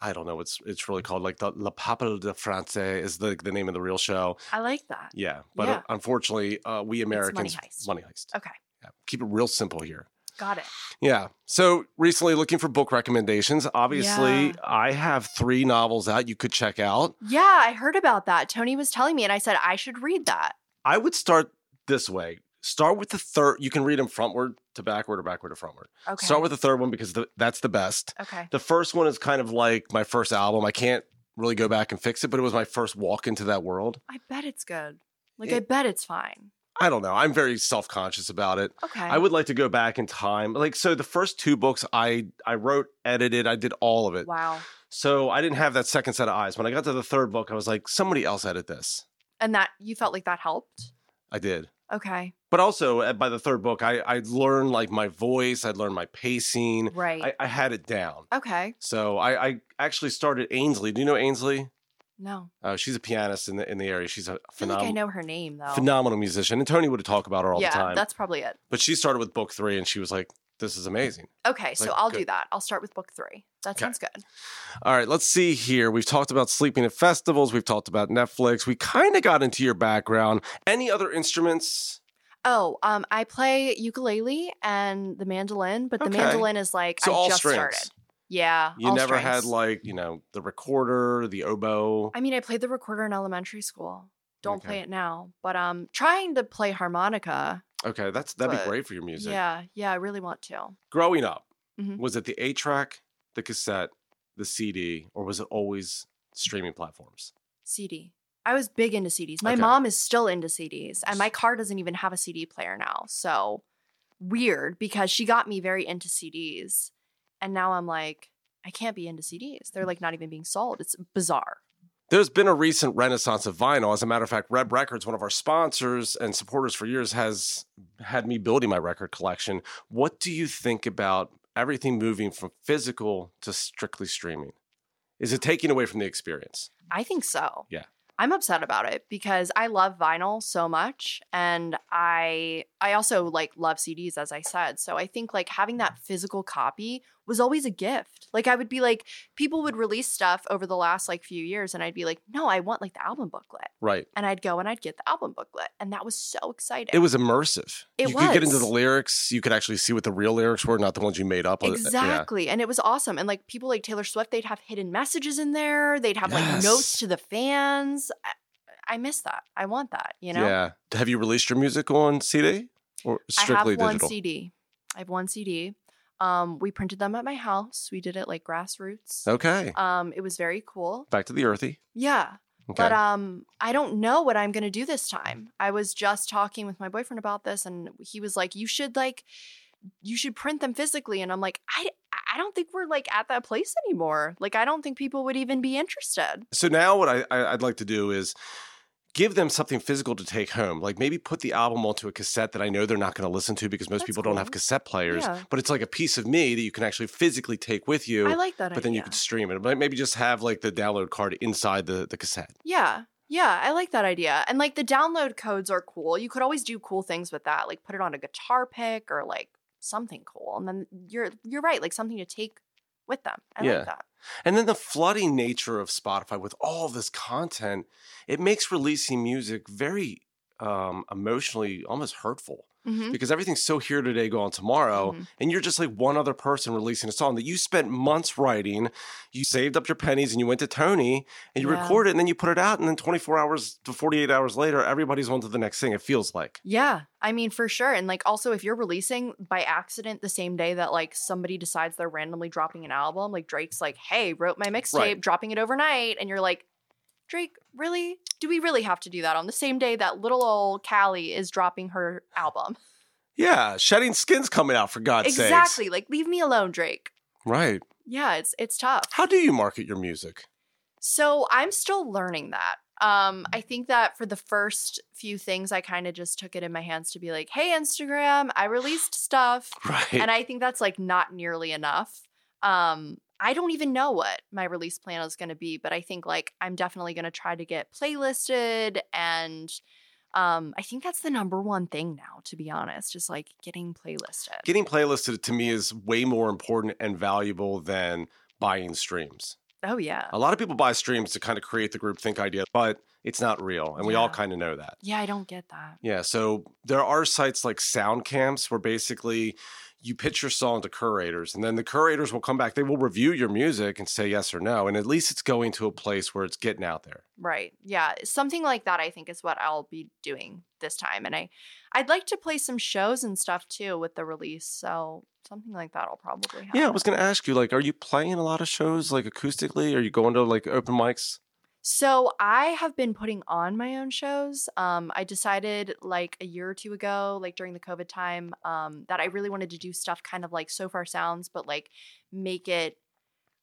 I don't know what's it's really called like the La Papa de France is the the name of the real show. i like that Yeah, but Yeah. unfortunately, uh, we Americans Heist. Money Heist. okay Yeah. Keep it real simple here. Got it Yeah. So recently, looking for book recommendations. Obviously, Yeah. I have three novels out you could check out. yeah i heard about that tony was telling me and i said i should read that I would start this way. Start with the third. You can read them frontward to backward or backward to frontward. okay Start with the third one because the, that's the best. okay The first one is kind of like my first album. I can't really go back and fix it, but it was my first walk into that world. I bet it's good. Like It- I bet it's fine. I don't know. I'm very self conscious about it. Okay. I would like to go back in time. Like so the first two books I I wrote, edited, I did all of it. Wow. So I didn't have that second set of eyes. When I got to the third book, I was like, somebody else edit this. And that you felt like that helped? I did. Okay. But also by the third book, I I learned like my voice, I'd learned my pacing. Right. I, I had it down. okay. So I, I actually started Ainsley. Do you know Ainsley? No. Uh, she's a pianist in the in the area. She's a I feel like I know her name though. phenomenal musician. And Tony would talk about her all yeah, the time. Yeah, that's probably it. But she started with book three and she was like, This is amazing. Okay, so Like, I'll good. do that. I'll start with book three. That Okay. sounds good. All right, let's see here. We've talked about sleeping at festivals, we've talked about Netflix. We kind of got into your background. Any other instruments? Oh, um, I play ukulele and the mandolin, but the Okay. mandolin is like So I all just strings. started. Yeah. You never had like, you know, the recorder, the oboe. I mean, I played the recorder in elementary school. Don't play it now, but um, trying to play harmonica. Okay, that's that'd But- be great for your music. Yeah, yeah, I really want to. Growing up, Mhm. was it the eight track, the cassette, the CD, or was it always streaming platforms? CD. I was big into CDs. My Okay. mom is still into CDs, and my car doesn't even have a CD player now. So weird because she got me very into CDs, and now I'm like, I can't be into CDs. They're like not even being sold. It's bizarre. There's been a recent renaissance of vinyl. As a matter of fact, Reb Records, one of our sponsors and supporters for years, has had me building my record collection. What do you think about everything moving from physical to strictly streaming? Is it taking away from the experience? I think so. Yeah. I'm upset about it because I love vinyl so much and I I also like love CDs as I said. So I think like having that physical copy was always a gift. Like I would be like people would release stuff over the last like few years and I'd be like, "No, I want like the album booklet." Right. And I'd go and I'd get the album booklet and that was so exciting. It was immersive. It was you could get into the lyrics. You could actually see what the real lyrics were, not the ones you made up. Uh, Yeah. Exactly. And it was awesome. And like people like Taylor Swift, they'd have hidden messages in there. They'd have like notes to the fans. I, I miss that. I want that, you know? Yeah. Have you released your music on CD or strictly I have one digital? CD. I have one CD. Um, we printed them at my house. We did it like grassroots. Okay. Um, it was very cool. Back to the earthy. Yeah. Okay. But um, I don't know what I'm gonna do this time. I was just talking with my boyfriend about this, and he was like, "You should like, you should print them physically." And I'm like, "I, I don't think we're like at that place anymore. Like, I don't think people would even be interested." So now what I, I I'd like to do is give them something physical to take home. Like maybe put the album onto a cassette that I know they're not going to listen to because most That's people don't have cassette players. Yeah. But it's like a piece of me that you can actually physically take with you. I like that but then you idea. could stream it. But maybe just have like the download card inside the, the cassette. Yeah. Yeah, I like that idea. And like the download codes are cool. You could always do cool things with that, like put it on a guitar pick or like something cool. And then you're you're right, like something to take with them. I Yeah. like that. And then the flooding nature of Spotify with all this content, it makes releasing music very um, emotionally almost hurtful Mhm. because everything's so here today, gone tomorrow. Mhm. And you're just like one other person releasing a song that you spent months writing. You saved up your pennies and you went to Tony and you Yeah. recorded it and then you put it out. And then 24 hours to 48 hours later, everybody's on to the next thing, it feels like. Yeah, I mean for sure. And like also if you're releasing by accident the same day that like somebody decides they're randomly dropping an album, like Drake's like, "Hey, wrote my mixtape, Right. dropping it overnight." And you're like, "Drake, really? Do we really have to do that on the same day that little old Callie is dropping her album?" Yeah, Shedding Skin's coming out for God's sake. exactly. Like leave me alone, Drake. Right. Yeah, it's it's tough. How do you market your music? So I'm still learning that. Um, I think that for the first few things, I kind of just took it in my hands to be like, "Hey, Instagram, I released stuff." [sighs] Right. and I think that's like not nearly enough. Um, I don't even know what my release plan is going to be, but I think like I'm definitely going to try to get playlisted and um I think that's the number one thing now to be honest, is like getting playlisted. Getting playlisted to me is way more important and valuable than buying streams. oh yeah. A lot of people buy streams to kind of create the group think idea, but it's not real. And we all kind of know that. Yeah, I don't get that. Yeah. So there are sites like Sound Camps where basically you pitch your song to curators and then the curators will come back. They will review your music and say yes or no. And at least it's going to a place where it's getting out there. Right. Yeah, something like that I think is what I'll be doing this time and I I'd like to play some shows and stuff too with the release. So something like that will probably happen. Yeah. I was going to ask you, like, are you playing a lot of shows like acoustically? Are you going to like open mics? So I have been putting on my own shows. Um, I decided like a year or two ago, like during the COVID time, um, that I really wanted to do stuff kind of like Sofar Sounds, but like make it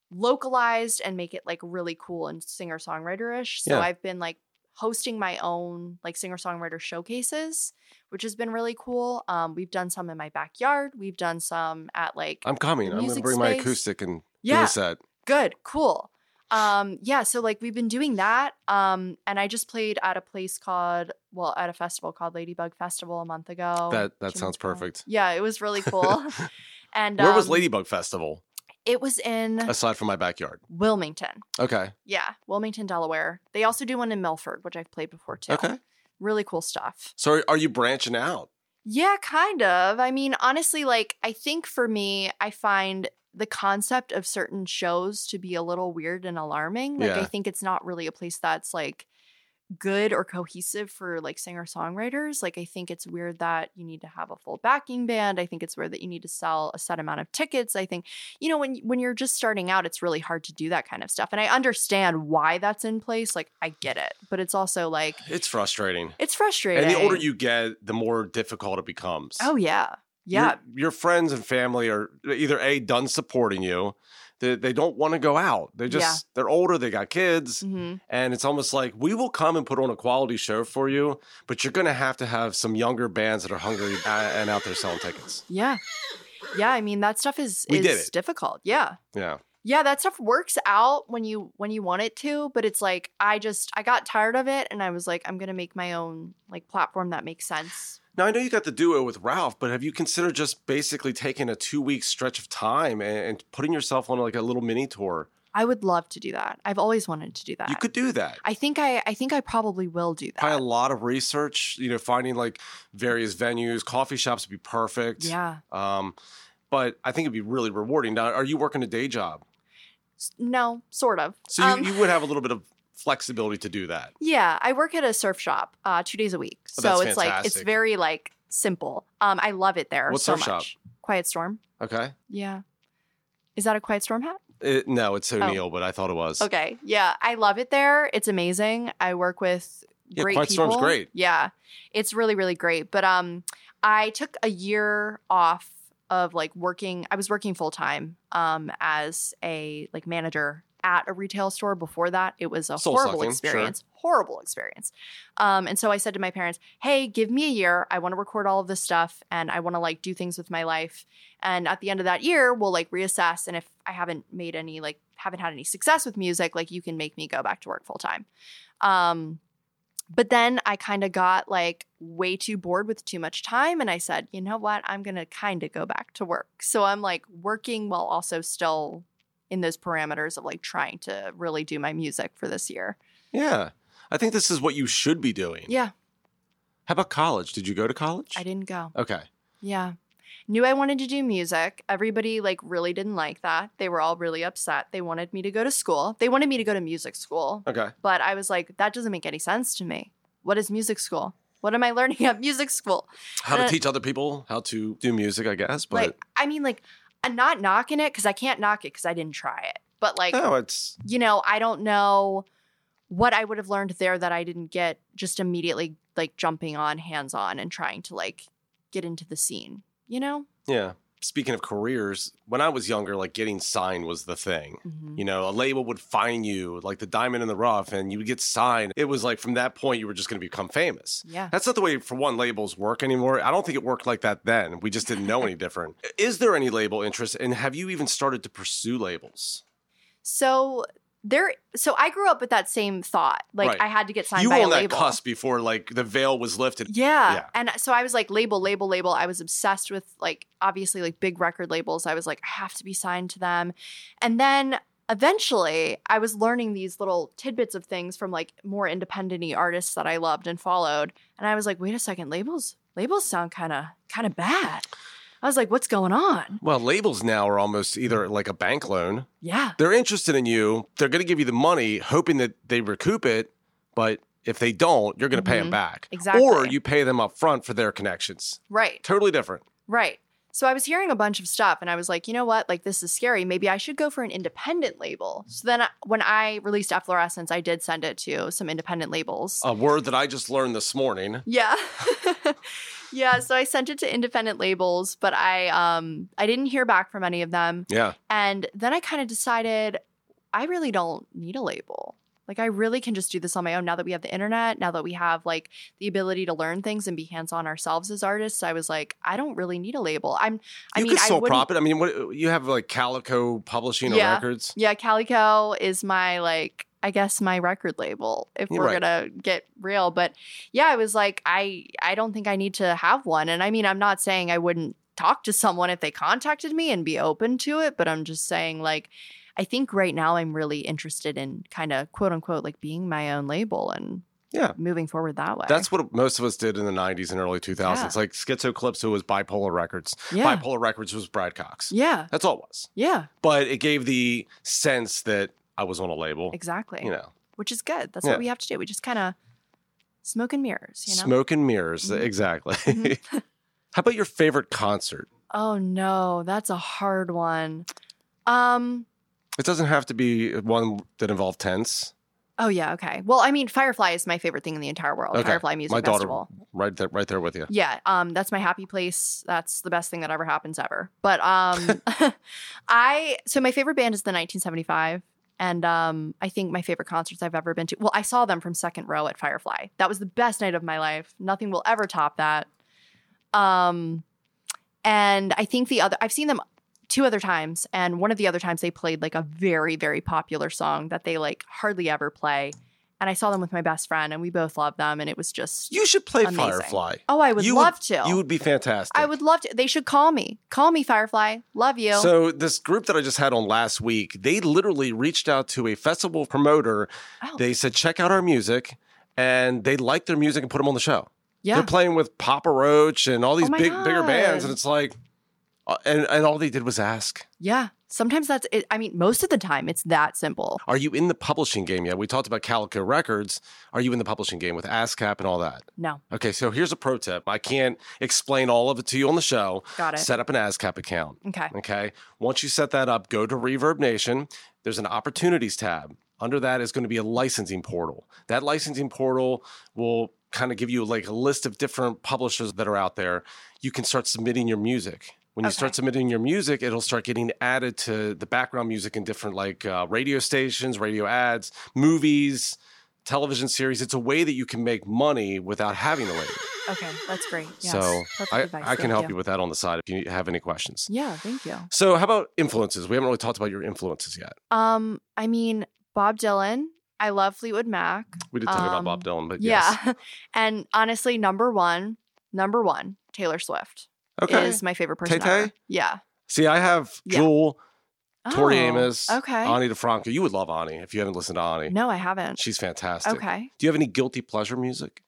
localized and make it like really cool and singer songwriter ish. So Yeah. I've been like hosting my own like singer songwriter showcases, which has been really cool. Um, we've done some in my backyard. We've done some at like I'm coming. I'm music bring my acoustic and do Yeah. a set. Good, cool. Um, yeah, so like we've been doing that. Um, and I just played at a place called, well, at a festival called Ladybug Festival a month ago. That that sounds perfect. Yeah, it was really cool. [laughs] and Where was um, Ladybug Festival It was in aside from my backyard? Wilmington. Okay. Yeah, Wilmington, Delaware. They also do one in Milford, which I've played before too. Okay. Really cool stuff. So are you branching out? Yeah, kind of. I mean, honestly, like, I think for me, I find the concept of certain shows to be a little weird and alarming. Like, I think it's not really a place that's like good or cohesive for like singer songwriters. Like, I think it's weird that you need to have a full backing band. I think it's weird that you need to sell a set amount of tickets. I think, you know, when when you're just starting out, it's really hard to do that kind of stuff. And I understand why that's in place. Like, I get it, but it's also like It's frustrating. it's frustrating. And the older you get, the more difficult it becomes. oh yeah, yeah, Your, your friends and family are either A, done supporting you, they, they don't want to go out. They just, Yeah. they're older, they got kids. hmm And it's almost like we will come and put on a quality show for you, but you're going to have to have some younger bands that are hungry uh, and out there selling tickets. Yeah. Yeah, I mean that stuff is We is difficult. Yeah. Yeah. Yeah, that stuff works out when you when you want it to, but it's like I just I got tired of it and I was like I'm going to make my own like platform that makes sense. Now I know you got the duo with Ralph, but have you considered just basically taking a two week stretch of time and, and putting yourself on like a little mini tour? I would love to do that. I've always wanted to do that. You could do that. I think I I think I probably will do that. Probably a lot of research, you know, finding like various venues, coffee shops would be perfect. yeah. Um, but I think it'd be really rewarding. Now, are you working a day job? No, sort of. So you, Um, you would have a little bit of flexibility to do that. Yeah, I work at a surf shop uh, two days a week, Oh, so it's like it's very like simple. Um, I love it there What so surf shop? much. Quiet Storm. Okay. Yeah, is that a Quiet Storm hat? It, no, it's O'Neill, but I thought it was. Oh. Okay, yeah, I love it there. It's amazing. I work with Yeah, great Quiet people. Storm's great. Yeah, it's really really great. But um, I took a year off of like working. I was working full time um as a like manager at a retail store. Before that, it was a Soul horrible sucking, sure. experience. Horrible experience. Um, and so I said to my parents, "Hey, give me a year. I want to record all of this stuff, and I want to like do things with my life. And at the end of that year, we'll like reassess. And if I haven't made any like haven't had any success with music, like you can make me go back to work full time." Um, but then I kind of got like way too bored with too much time. And I said, you know what? I'm going to kind of go back to work. So I'm like working while also still in those parameters of like trying to really do my music for this year. Yeah. I think this is what you should be doing. Yeah, How about college? Did you go to college? I didn't go. Okay. Yeah. Knew I wanted to do music. Everybody like really didn't like that. They were all really upset. They wanted me to go to school. They wanted me to go to music school. Okay. But I was like, that doesn't make any sense to me. What is music school? What am I [laughs] learning at music school? How to Uh, teach other people how to do music, I guess. But like, I mean, like, I'm not knocking it because I can't knock it because I didn't try it. But like, no, it's you know, I don't know what I would have learned there that I didn't get just immediately like jumping on hands on and trying to like get into the scene, you know? yeah. Speaking of careers, when I was younger, like getting signed was the thing. Mhm. You know, a label would find you, like the diamond in the rough, and you would get signed. It was like from that point, you were just going to become famous. Yeah. That's not the way, for one, labels work anymore. I don't think it worked like that then. We just didn't know any [laughs] different. Is there any label interest? And have you even started to pursue labels? So there, so I grew up with that same thought. Like Right. I had to get signed you by were a on that label. cusp before like the veil was lifted. Yeah. Yeah. And so I was like, label, label, label. I was obsessed with like, obviously, like big record labels. I was like, I have to be signed to them. And then eventually I was learning these little tidbits of things from like more independent artists that I loved and followed. And I was like, wait a second, labels, labels sound kind of, kind of bad. I was like, what's going on? Well, labels now are almost either mm. like a bank loan. Yeah. They're interested in you. They're going to give you the money, hoping that they recoup it. But if they don't, you're going to pay them mm-hmm. back. Exactly. Or you pay them up front for their connections. Right. Totally different. Right. So I was hearing a bunch of stuff and I was like, you know what? Like, this is scary. Maybe I should go for an independent label. So then I, when I released Efflorescence, I did send it to some independent labels. A word that I just learned this morning. Yeah. [laughs] yeah. So I sent it to independent labels, but I um I didn't hear back from any of them. Yeah. And then I kind of decided I really don't need a label. Like I really can just do this on my own now that we have the internet, now that we have like the ability to learn things and be hands-on ourselves as artists. I was like, I don't really need a label. I'm I you mean, could I wouldn't prop it. I mean, what you have like Calico Publishing or Yeah. records. Yeah, Calico is my like I guess my record label if You're we're right. gonna get real. But yeah, I was like, I I don't think I need to have one. And I mean, I'm not saying I wouldn't talk to someone if they contacted me and be open to it, but I'm just saying like I think right now I'm really interested in kind of quote unquote like being my own label and Yeah. moving forward that way. That's what most of us did in the 90s and early 2000s. Yeah. Like Schizo Calypso was Bipolar Records. yeah. Bipolar Records was Brad Cox. Yeah. That's all it was. Yeah. But it gave the sense that I was on a label. Exactly. You know, Which is good. That's Yeah. what we have to do. We just kind of smoke and mirrors, you know? smoke and mirrors. Mhm. Exactly. Mhm. [laughs] [laughs] How about your favorite concert? Oh no, that's a hard one. Um It doesn't have to be one that involved tents. oh yeah, okay. Well, I mean Firefly is my favorite thing in the entire world. Okay. Firefly Music My daughter, Festival. right there, right there with you. Yeah, um that's my happy place. That's the best thing that ever happens ever. But um [laughs] [laughs] I so my favorite band is the 1975 and um I think my favorite concerts I've ever been to. Well, I saw them from second row at Firefly. That was the best night of my life. Nothing will ever top that. Um and I think the other I've seen them two other times, and one of the other times they played like a very very popular song that they like hardly ever play. And I saw them with my best friend, and we both loved them, and it was just You should play Amazing. Firefly. oh, I would You love to. You would be fantastic. I would love to. They should call me. Call me, Firefly. Love you. So this group that I just had on last week, they literally reached out to a festival promoter. Oh. They said, check out our music. And they liked their music and put them on the show. yeah. They're playing with Papa Roach and all these Oh big, bigger bands. And it's like, Uh, and, and all they did was ask, Yeah. Sometimes that's it. I mean, most of the time it's that simple. are you in the publishing game yet? We talked about Calico Records. Are you in the publishing game with ASCAP and all that? No. Okay, so here's a pro tip. I can't explain all of it to you on the show. Got it. Set up an ASCAP account. Okay. Okay. Once you set that up, go to ReverbNation. There's an opportunities tab. Under that is going to be a licensing portal. That licensing portal will kind of give you like a list of different publishers that are out there. You can start submitting your music. When you start submitting your music, it'll start getting added to the background music in different like uh, radio stations, radio ads, movies, television series. It's a way that you can make money without having to label. [laughs] Okay. That's great. Yes. so Perfect I, advice. I can help you with that on the side if you have any questions. Yeah. Thank you. So, how about influences? We haven't really talked about your influences yet. Um, I mean, Bob Dylan. I love Fleetwood Mac. We did talk about Um, Bob Dylan, but yes. Yeah. [laughs] and honestly, number one, number one, Taylor Swift Okay. is my favorite person. Tay-Tay? ever. Yeah. See, I have Yeah. Jewel, Tori Oh, Amos, Okay. Ani DiFranco. You would love Ani if you haven't listened to Ani. no, I haven't. She's fantastic. Okay. Do you have any guilty pleasure music?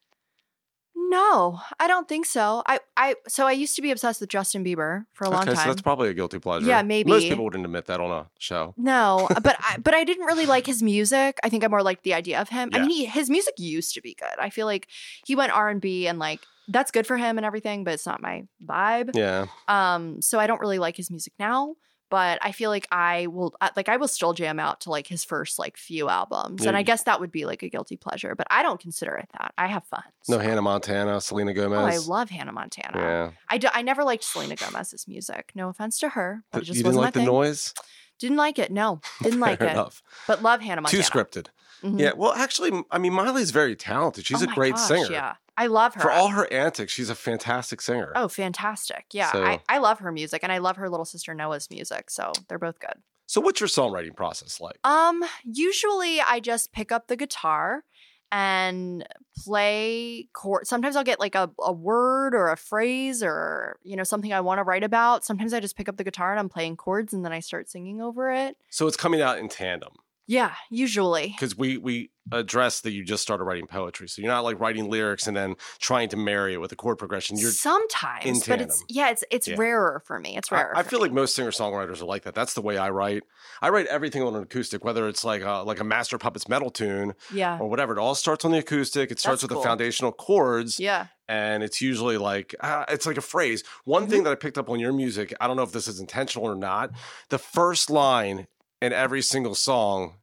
No, I don't think so. I, I, so I used to be obsessed with Justin Bieber for a long okay, time. so that's probably a guilty pleasure. Yeah, maybe. Most people wouldn't admit that on a show. No, but I, but I didn't really like his music. I think I more liked the idea of him. I Yeah. mean, he, his music used to be good. I feel like he went R and B and like that's good for him and everything, but it's not my vibe. Yeah. Um, so I don't really like his music now. But I feel like I will uh, like I will still jam out to like his first like few albums, and I guess that would be like a guilty pleasure. But I don't consider it that. I have fun. No Hannah Montana, Selena Gomez. Oh. I love Hannah Montana. Yeah. I, do, I never liked Selena Gomez's music. No offense to her, but it just you didn't wasn't like the thing. noise? Didn't like it. No, [laughs] didn't like it. enough. But love Hannah Montana. Too scripted. Mhm. Yeah. Well, actually, I mean, Miley's very talented. She's Oh a great gosh, singer. Yeah, I love her. For all her antics, she's a fantastic singer. oh, fantastic. Yeah, So- I, I love her music, and I love her little sister Noah's music. So they're both good. So, what's your songwriting process like? Um, usually I just pick up the guitar and play chord. Sometimes I'll get like a, a word or a phrase or, you know, something I want to write about. Sometimes I just pick up the guitar and I'm playing chords and then I start singing over it. So, it's coming out in tandem. Yeah, usually. because we we addressed that you just started writing poetry, so you're not like writing lyrics and then trying to marry it with a chord progression. You're Sometimes, but it's yeah, it's it's Yeah. rarer for me. It's I, rarer. I for feel me. like most singer songwriters are like that. That's the way I write. I write everything on an acoustic, whether it's like a, like a Master Puppets metal tune yeah, or whatever. It all starts on the acoustic. It starts That's with cool. the foundational chords, yeah. and it's usually like uh, it's like a phrase. One Mm-hmm. thing that I picked up on your music, I don't know if this is intentional or not. The first line in every single song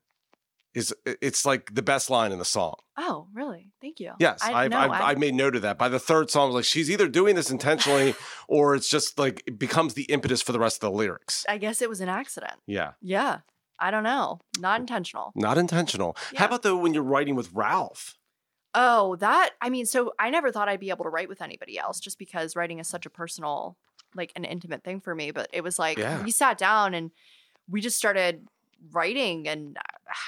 is it's like the best line in the song. Oh, really? Thank you. Yes, I, I've, no, I've, I- I've made note of that. By the third song, I was like, she's either doing this intentionally [laughs] or it's just like it becomes the impetus for the rest of the lyrics. I guess it was an accident. Yeah, Yeah, I don't know. Not intentional. not intentional. How about though when you're writing with Ralph? Oh, that I mean, so I never thought I'd be able to write with anybody else just because writing is such a personal, like an intimate thing for me. But it was like Yeah. we sat down and we just started writing and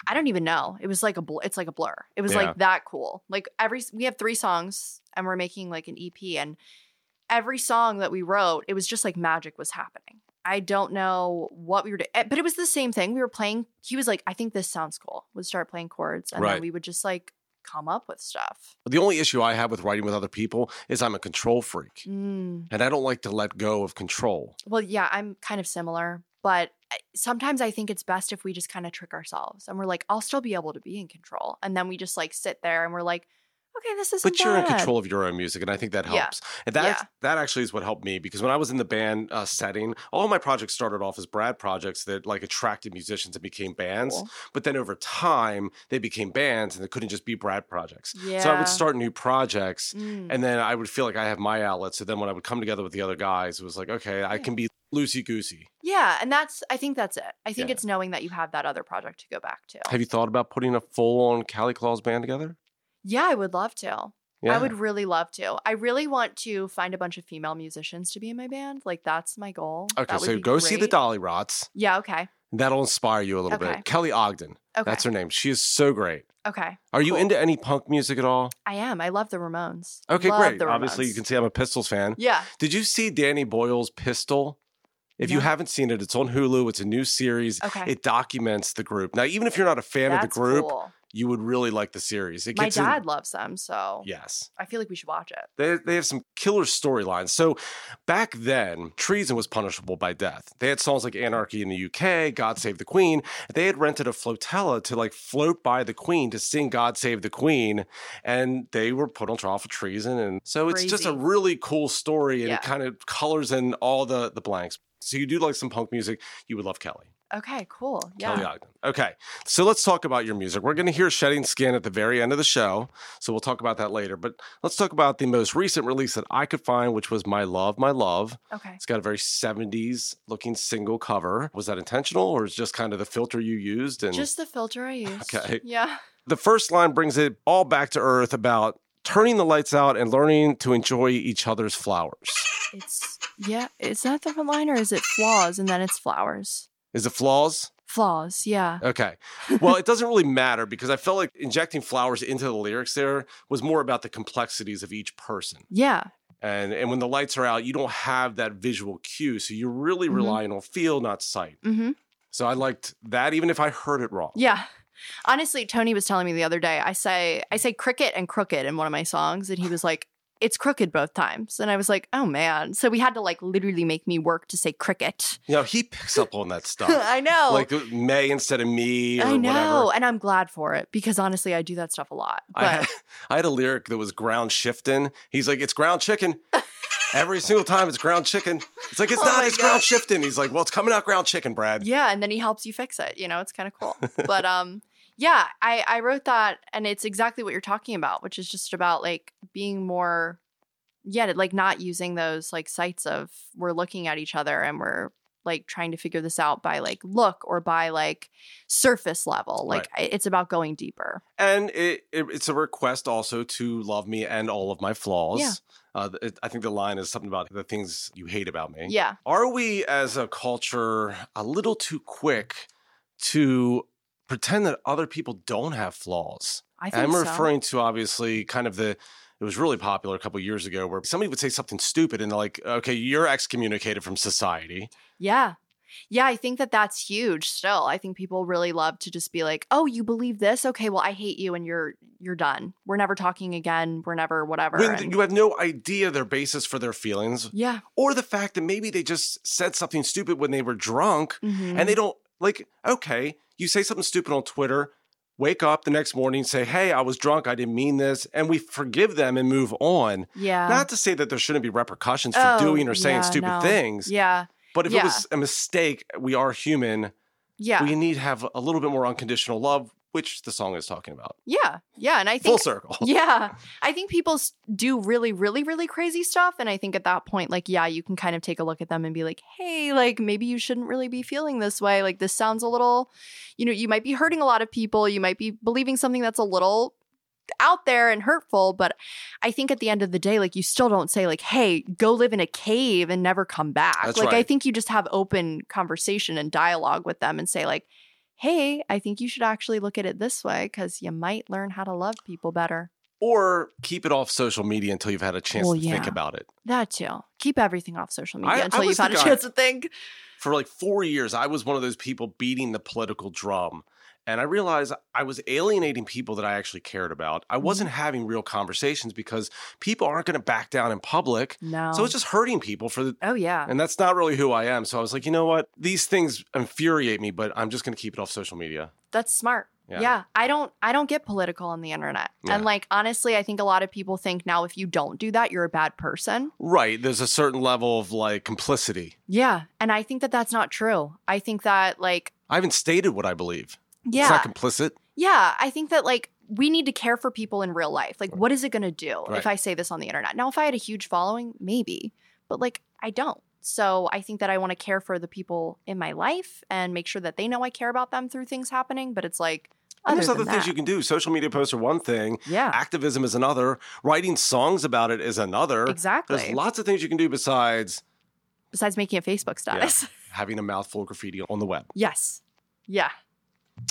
I don't even know. It was like a bl- it's like a blur. It was Yeah. like that cool. Like every we have 3 songs and we're making like an EP and every song that we wrote, it was just like magic was happening. I don't know what we were doing, but it was the same thing. We were playing. He was like, "I think this sounds cool." Would start playing chords, and Right. then we would just like come up with stuff. The only issue I have with writing with other people is I'm a control freak Mm. and I don't like to let go of control. Well, yeah, I'm kind of similar, but sometimes I think it's best if we just kind of trick ourselves and we're like, I'll still be able to be in control. And then we just like sit there and we're like, okay, this isn't But you're in control of your own music, and I think that Yeah. helps. And that Yeah. that actually is what helped me because when I was in the band uh, setting, all my projects started off as Brad projects that like attracted musicians and became bands. Cool. But then over time, they became bands, and they couldn't just be Brad projects. Yeah. So I would start new projects, Mm. and then I would feel like I have my outlet. So then when I would come together with the other guys, it was like, okay, I can be loosey goosey. Yeah, and that's I think that's it. I think Yeah. it's knowing that you have that other project to go back to. Have you thought about putting a full on Callie Claws band together? yeah, I would love to. I would really love to. I really want to find a bunch of female musicians to be in my band. Like that's my goal. Okay, That so go see the great. Dollyrots. Yeah. Okay. That'll inspire you a little Okay. bit. Kelly Ogden. Okay. That's her name. She is so great. okay. Are you Cool. into any punk music at all? I am. I love the Ramones. Okay, Love great. the Obviously, you can see I'm a Pistols fan. Yeah. Did you see Danny Boyle's Pistol? If you haven't seen it, it's on Hulu. It's a new series. Okay. It documents the group. Now, even if you're not a fan of the group, cool. you would really like the series. It My gets in- dad loves them, so yes. I feel like we should watch it. They, they have some killer storylines. So back then, treason was punishable by death. They had songs like Anarchy in the UK, God Save the Queen. They had rented a flotilla to like float by the Queen to sing God Save the Queen. And they were put on trial for treason. And so it's just a really cool story and Yeah. it kind of colors in all the, the blanks. So you do like some punk music, you would love Kelly. Okay, cool. Kelly Ogden. Okay. So let's talk about your music. We're going to hear Shedding Skin at the very end of the show. So we'll talk about that later. But let's talk about the most recent release that I could find, which was My Love, My Love. Okay. It's got a very 70s looking single cover. Was that intentional or is just kind of the filter you used? And Just the filter I used. Okay. Yeah. the first line brings it all back to earth about turning the lights out and learning to enjoy each other's flowers. It's yeah. Is that the line or is it flaws and then it's flowers? Is it flaws? Flaws. Yeah. Okay. [laughs] Well, it doesn't really matter because I felt like injecting flowers into the lyrics there was more about the complexities of each person. Yeah. And and when the lights are out, you don't have that visual cue. So you're really Mhm. relying on feel, not sight. Mm-hmm. So I liked that, even if I heard it wrong. Yeah. Honestly, Tony was telling me the other day. I say I say cricket and crooked in one of my songs, and he was like, "It's crooked both times." And I was like, "Oh man!" So we had to like literally make me work to say cricket. You know, he picks up on that stuff. [laughs] I know. Like May instead of me or I know, whatever. and I'm glad for it because honestly, I do that stuff a lot. But I [laughs] had, I had a lyric that was ground shifting. He's like, it's ground chicken. [laughs] Every single time it's ground chicken. It's like, it's Oh not, it's ground shifting. He's like, well, it's coming out ground chicken, Brad. yeah, and then he helps you fix it. You know, it's kind of cool. but um, yeah, I I wrote that, and it's exactly what you're talking about, which is just about like being more, yeah, like not using those like sites of we're looking at each other and we're like trying to figure this out by like look or by like surface level. Like I it's about going deeper. And it, it, it's a request also to love me and all of my flaws. Yeah. Uh, it, I think the line is something about the things you hate about me. Yeah. Are we as a culture a little too quick to pretend that other people don't have flaws? I think I'm so. referring to obviously kind of the it was really popular a couple years ago where somebody would say something stupid and they're like, okay, you're excommunicated from society. Yeah. Yeah, I think that that's huge still. I think people really love to just be like, "Oh, you believe this? Okay, well, I hate you and you're you're done. We're never talking again. We're never whatever." When and- you have no idea their basis for their feelings yeah. or the fact that maybe they just said something stupid when they were drunk Mhm. and they don't like, okay, you say something stupid on Twitter, wake up the next morning, say, hey, I was drunk, I didn't mean this, and we forgive them and move on. yeah. Not to say that there shouldn't be repercussions for Oh, doing or saying yeah, stupid no. things, Yeah. but if Yeah. it was a mistake, we are human. Yeah. We need to have a little bit more unconditional love, which the song is talking about. yeah. Yeah, and I think Full circle. [laughs] [laughs] yeah, I think people do really, really, really crazy stuff. And I think at that point, like, yeah, you can kind of take a look at them and be like, hey, like, maybe you shouldn't really be feeling this way. Like, this sounds a little, you know, you might be hurting a lot of people. You might be believing something that's a little out there and hurtful. But I think at the end of the day, like, you still don't say, like, hey, go live in a cave and never come back. That's like, I think you just have open conversation and dialogue with them and say, like, hey, I think you should actually look at it this way because you might learn how to love people better. Or keep it off social media until you've had a chance Well, to think about it. That too. Keep everything off social media I- I until was you've had a chance to think. For like four years, I was one of those people beating the political drum. And I realized I was alienating people that I actually cared about. Mm-hmm. I wasn't having real conversations because people aren't going to back down in public. No. So it's just hurting people for the, oh yeah. and that's not really who I am. So I was like, you know what? These things infuriate me, but I'm just going to keep it off social media. That's smart. Yeah. Yeah. I don't I don't get political on the internet. Yeah. And like honestly, I think a lot of people think now if you don't do that, you're a bad person. Right. There's a certain level of like complicity. Yeah. And I think that that's not true. I think that like I haven't stated what I believe. It's yeah. not complicit. Yeah, I think that like we need to care for people in real life. Like, what is it going to do Right. if I say this on the internet? Now, if I had a huge following, maybe, but like I don't. So I think that I want to care for the people in my life and make sure that they know I care about them through things happening. But it's like And there's other things that- you can do. Social media posts are one thing. Yeah, Activism is another. Writing songs about it is another. exactly. There's lots of things you can do besides Besides making a Facebook status. having a mouthful of graffiti on the web. yes. Yeah.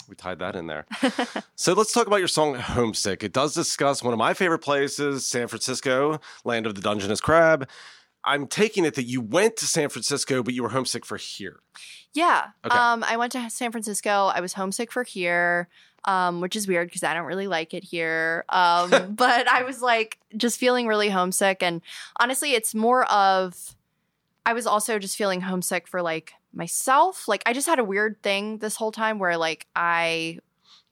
We tied that in there. [laughs] so let's talk about your song Homesick. It does discuss one of my favorite places, San Francisco, land of the Dungeness crab. I'm taking it that you went to San Francisco, but you were homesick for here. Yeah. Okay. Um, I went to San Francisco. I was homesick for here, um, which is weird because I don't really like it here. Um, [laughs] but I was like just feeling really homesick. And honestly, it's more of I was also just feeling homesick for like myself. Like I just had a weird thing this whole time where like I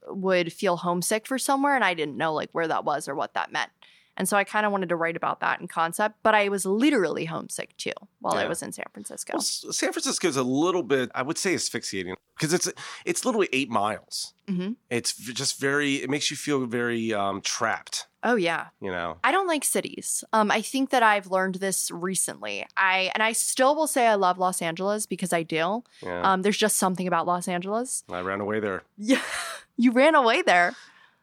would feel homesick for somewhere and I didn't know like where that was or what that meant. And so I kind of wanted to write about that in concept, but I was literally homesick too while I was in San Francisco. Well, San Francisco is a little bit, I would say, asphyxiating because it's it's literally eight miles. Mhm. It's just very. It makes you feel very um, trapped. Oh yeah. You know. I don't like cities. Um, I think that I've learned this recently. I and I still will say I love Los Angeles because I do. Yeah. Um, there's just something about Los Angeles. I ran away there. Yeah, [laughs] you ran away there.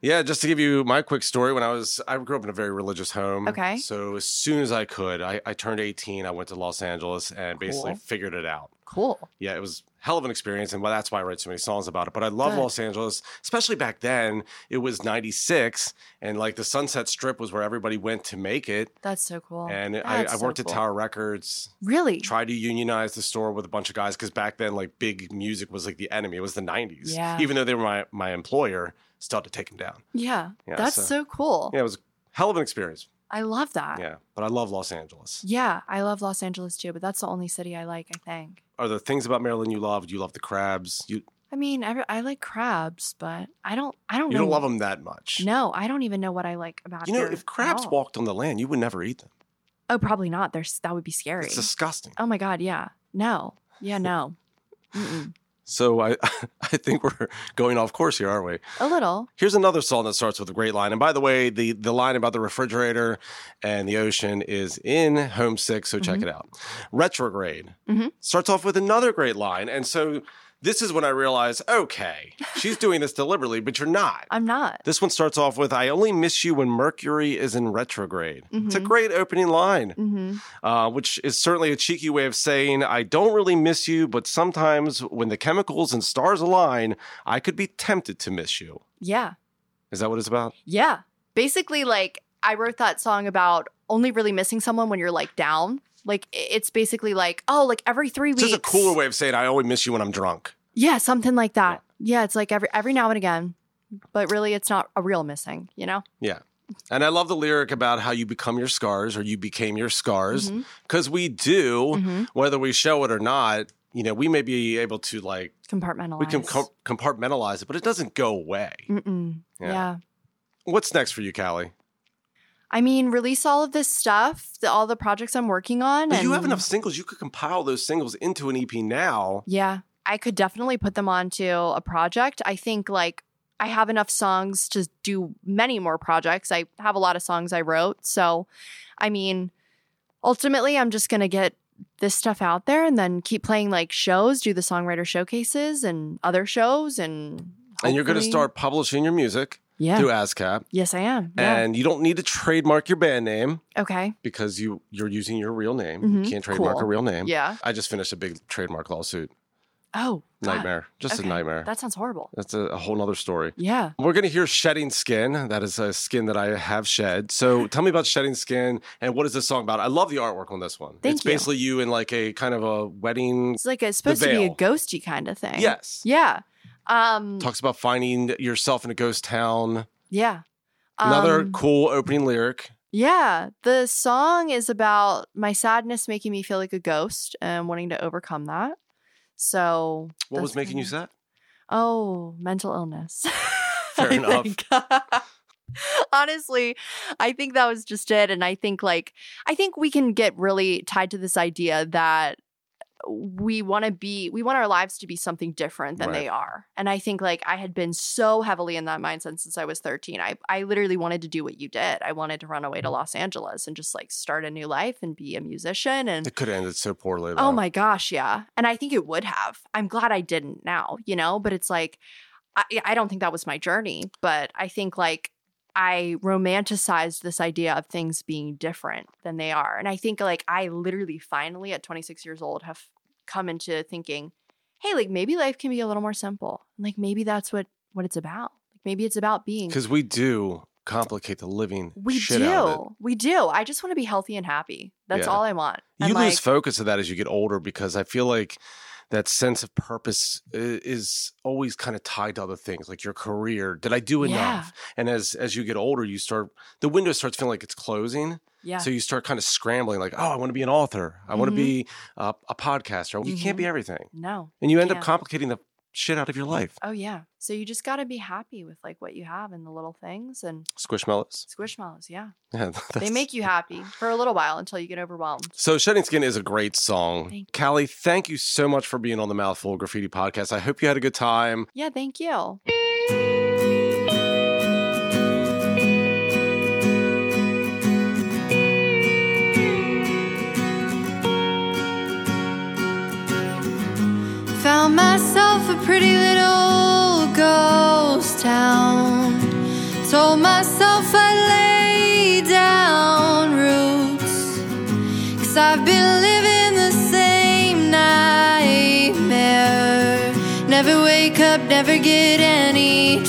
Yeah, just to give you my quick story, when I was, I grew up in a very religious home. Okay. So as soon as I could, I, I turned 18. I went to Los Angeles and basically figured it out. Cool. Yeah, it was hell of an experience, and that's why I write so many songs about it. But I love Good. Los Angeles, especially back then. It was '96, and like the Sunset Strip was where everybody went to make it. That's so cool. and I, I so worked cool. at Tower Records, Really? tried to unionize the store with a bunch of guys because back then, like big music was like the enemy. It was the '90s. Yeah. Even though they were my my employer, still had to take them down. Yeah. Yeah, That's so- so, cool. Yeah, it was hell of an experience. I love that. Yeah, but I love Los Angeles. Yeah, I love Los Angeles too, but that's the only city I like. I think. Are there things about Maryland you love? You love the crabs. You I mean, I, I like crabs, but I don't. I don't you know. don't love them that much. No, I don't even know what I like about. You know, if crabs walked on the land, you would never eat them. Oh, probably not. There's that would be scary. It's disgusting. Oh my god, yeah. No. Yeah, [laughs] no. So I, [laughs] I think we're going off course here, aren't we? A little. Here's another song that starts with a great line. And by the way, the the line about the refrigerator and the ocean is in Homesick, so check Mhm. it out. Retrograde Mhm. starts off with another great line, and so this is when I realized, okay, she's doing this deliberately, but you're not. I'm not. This one starts off with, "I only miss you when Mercury is in retrograde." It's a Mhm. great opening line. hmm uh, which is certainly a cheeky way of saying I don't really miss you, but sometimes when the chemicals and stars align, I could be tempted to miss you. Yeah. Is that what it's about? Yeah. Basically, like I wrote that song about only really missing someone when you're like down. Like it's basically like, oh, like every three weeks. just a cooler way of saying I only miss you when I'm drunk. Yeah, something like that. Yeah. it's like every every now and again. But really it's not a real missing, you know? Yeah. And I love the lyric about how you become your scars or you became your scars because we do, Mhm. whether we show it or not. You know, we may be able to like Compartmentalize. we can com- compartmentalize it, but it doesn't go away. Yeah. yeah. What's next for you, Callie? I mean, release all of this stuff, the, all the projects I'm working on. If you have enough singles, you could compile those singles into an EP now. Yeah, I could definitely put them onto a project. I think like I have enough songs to do many more projects. I have a lot of songs I wrote. So, I mean, ultimately, I'm just going to get this stuff out there and then keep playing like shows, do the songwriter showcases and other shows. And, And you're going to start publishing your music Yeah. through ASCAP. Yes, I am. Yeah. And you don't need to trademark your band name okay. because you you're using your real name. Mhm. You can't trademark Cool. a real name. Yeah. I just finished a big trademark lawsuit. Oh, God. Nightmare. Just Okay. a nightmare. That sounds horrible. That's a, a whole nother story. Yeah. We're going to hear Shedding Skin. That is a skin that I have shed. So tell me about Shedding Skin and what is this song about? I love the artwork on this one. Thank it's you. basically you in like a kind of a wedding. It's like it's supposed to be a ghosty kind of thing. Yes. Yeah. Um, Talks about finding yourself in a ghost town. yeah. Another Um, cool opening lyric. Yeah, the song is about my sadness making me feel like a ghost and wanting to overcome that. So, What was making you sad? Oh, mental illness. [laughs] Fair enough. [laughs] Honestly, I think that was just it. And I think, like, I think we can get really tied to this idea that we want to be, we want our lives to be something different than Right. they are. And I think, like, I had been so heavily in that mindset since I was 13. I, I literally wanted to do what you did. I wanted to run away to mm-hmm. Los Angeles and just like start a new life and be a musician. And It could have ended so poorly. Oh my gosh, yeah. And I think it would have. I'm glad I didn't now, you know, but it's like I, I don't think that was my journey, but I think like I romanticized this idea of things being different than they are. And I think like I literally finally at 26 years old have come into thinking, hey, like maybe life can be a little more simple. Like maybe that's what what it's about. Like maybe it's about being Because we do complicate the living we shit do. out of it. We do. I just want to be healthy and happy. That's Yeah. all I want. You And, lose focus of that as you get older because I feel like that sense of purpose is always kind of tied to other things like your career did i do Yeah. enough and as as you get older you start the window starts feeling like it's closing yeah. so you start kind of scrambling like oh i want to be an author i want to be a, a podcaster you can't Mhm. be everything no. and you end up can't. complicating the shit out of your life Oh yeah. So you just got to be happy with like what you have and the little things and squishmallows squishmallows. Yeah. yeah They make you happy for a little while until you get overwhelmed. So Shedding Skin is a great song. Thank you. Callie, thank you so much for being on the Mouthful Graffiti podcast. I hope you had a good time. Yeah. Thank you. Pretty little ghost town. Told myself I'd lay down roots. Cause I've been living the same nightmare. Never wake up, never get any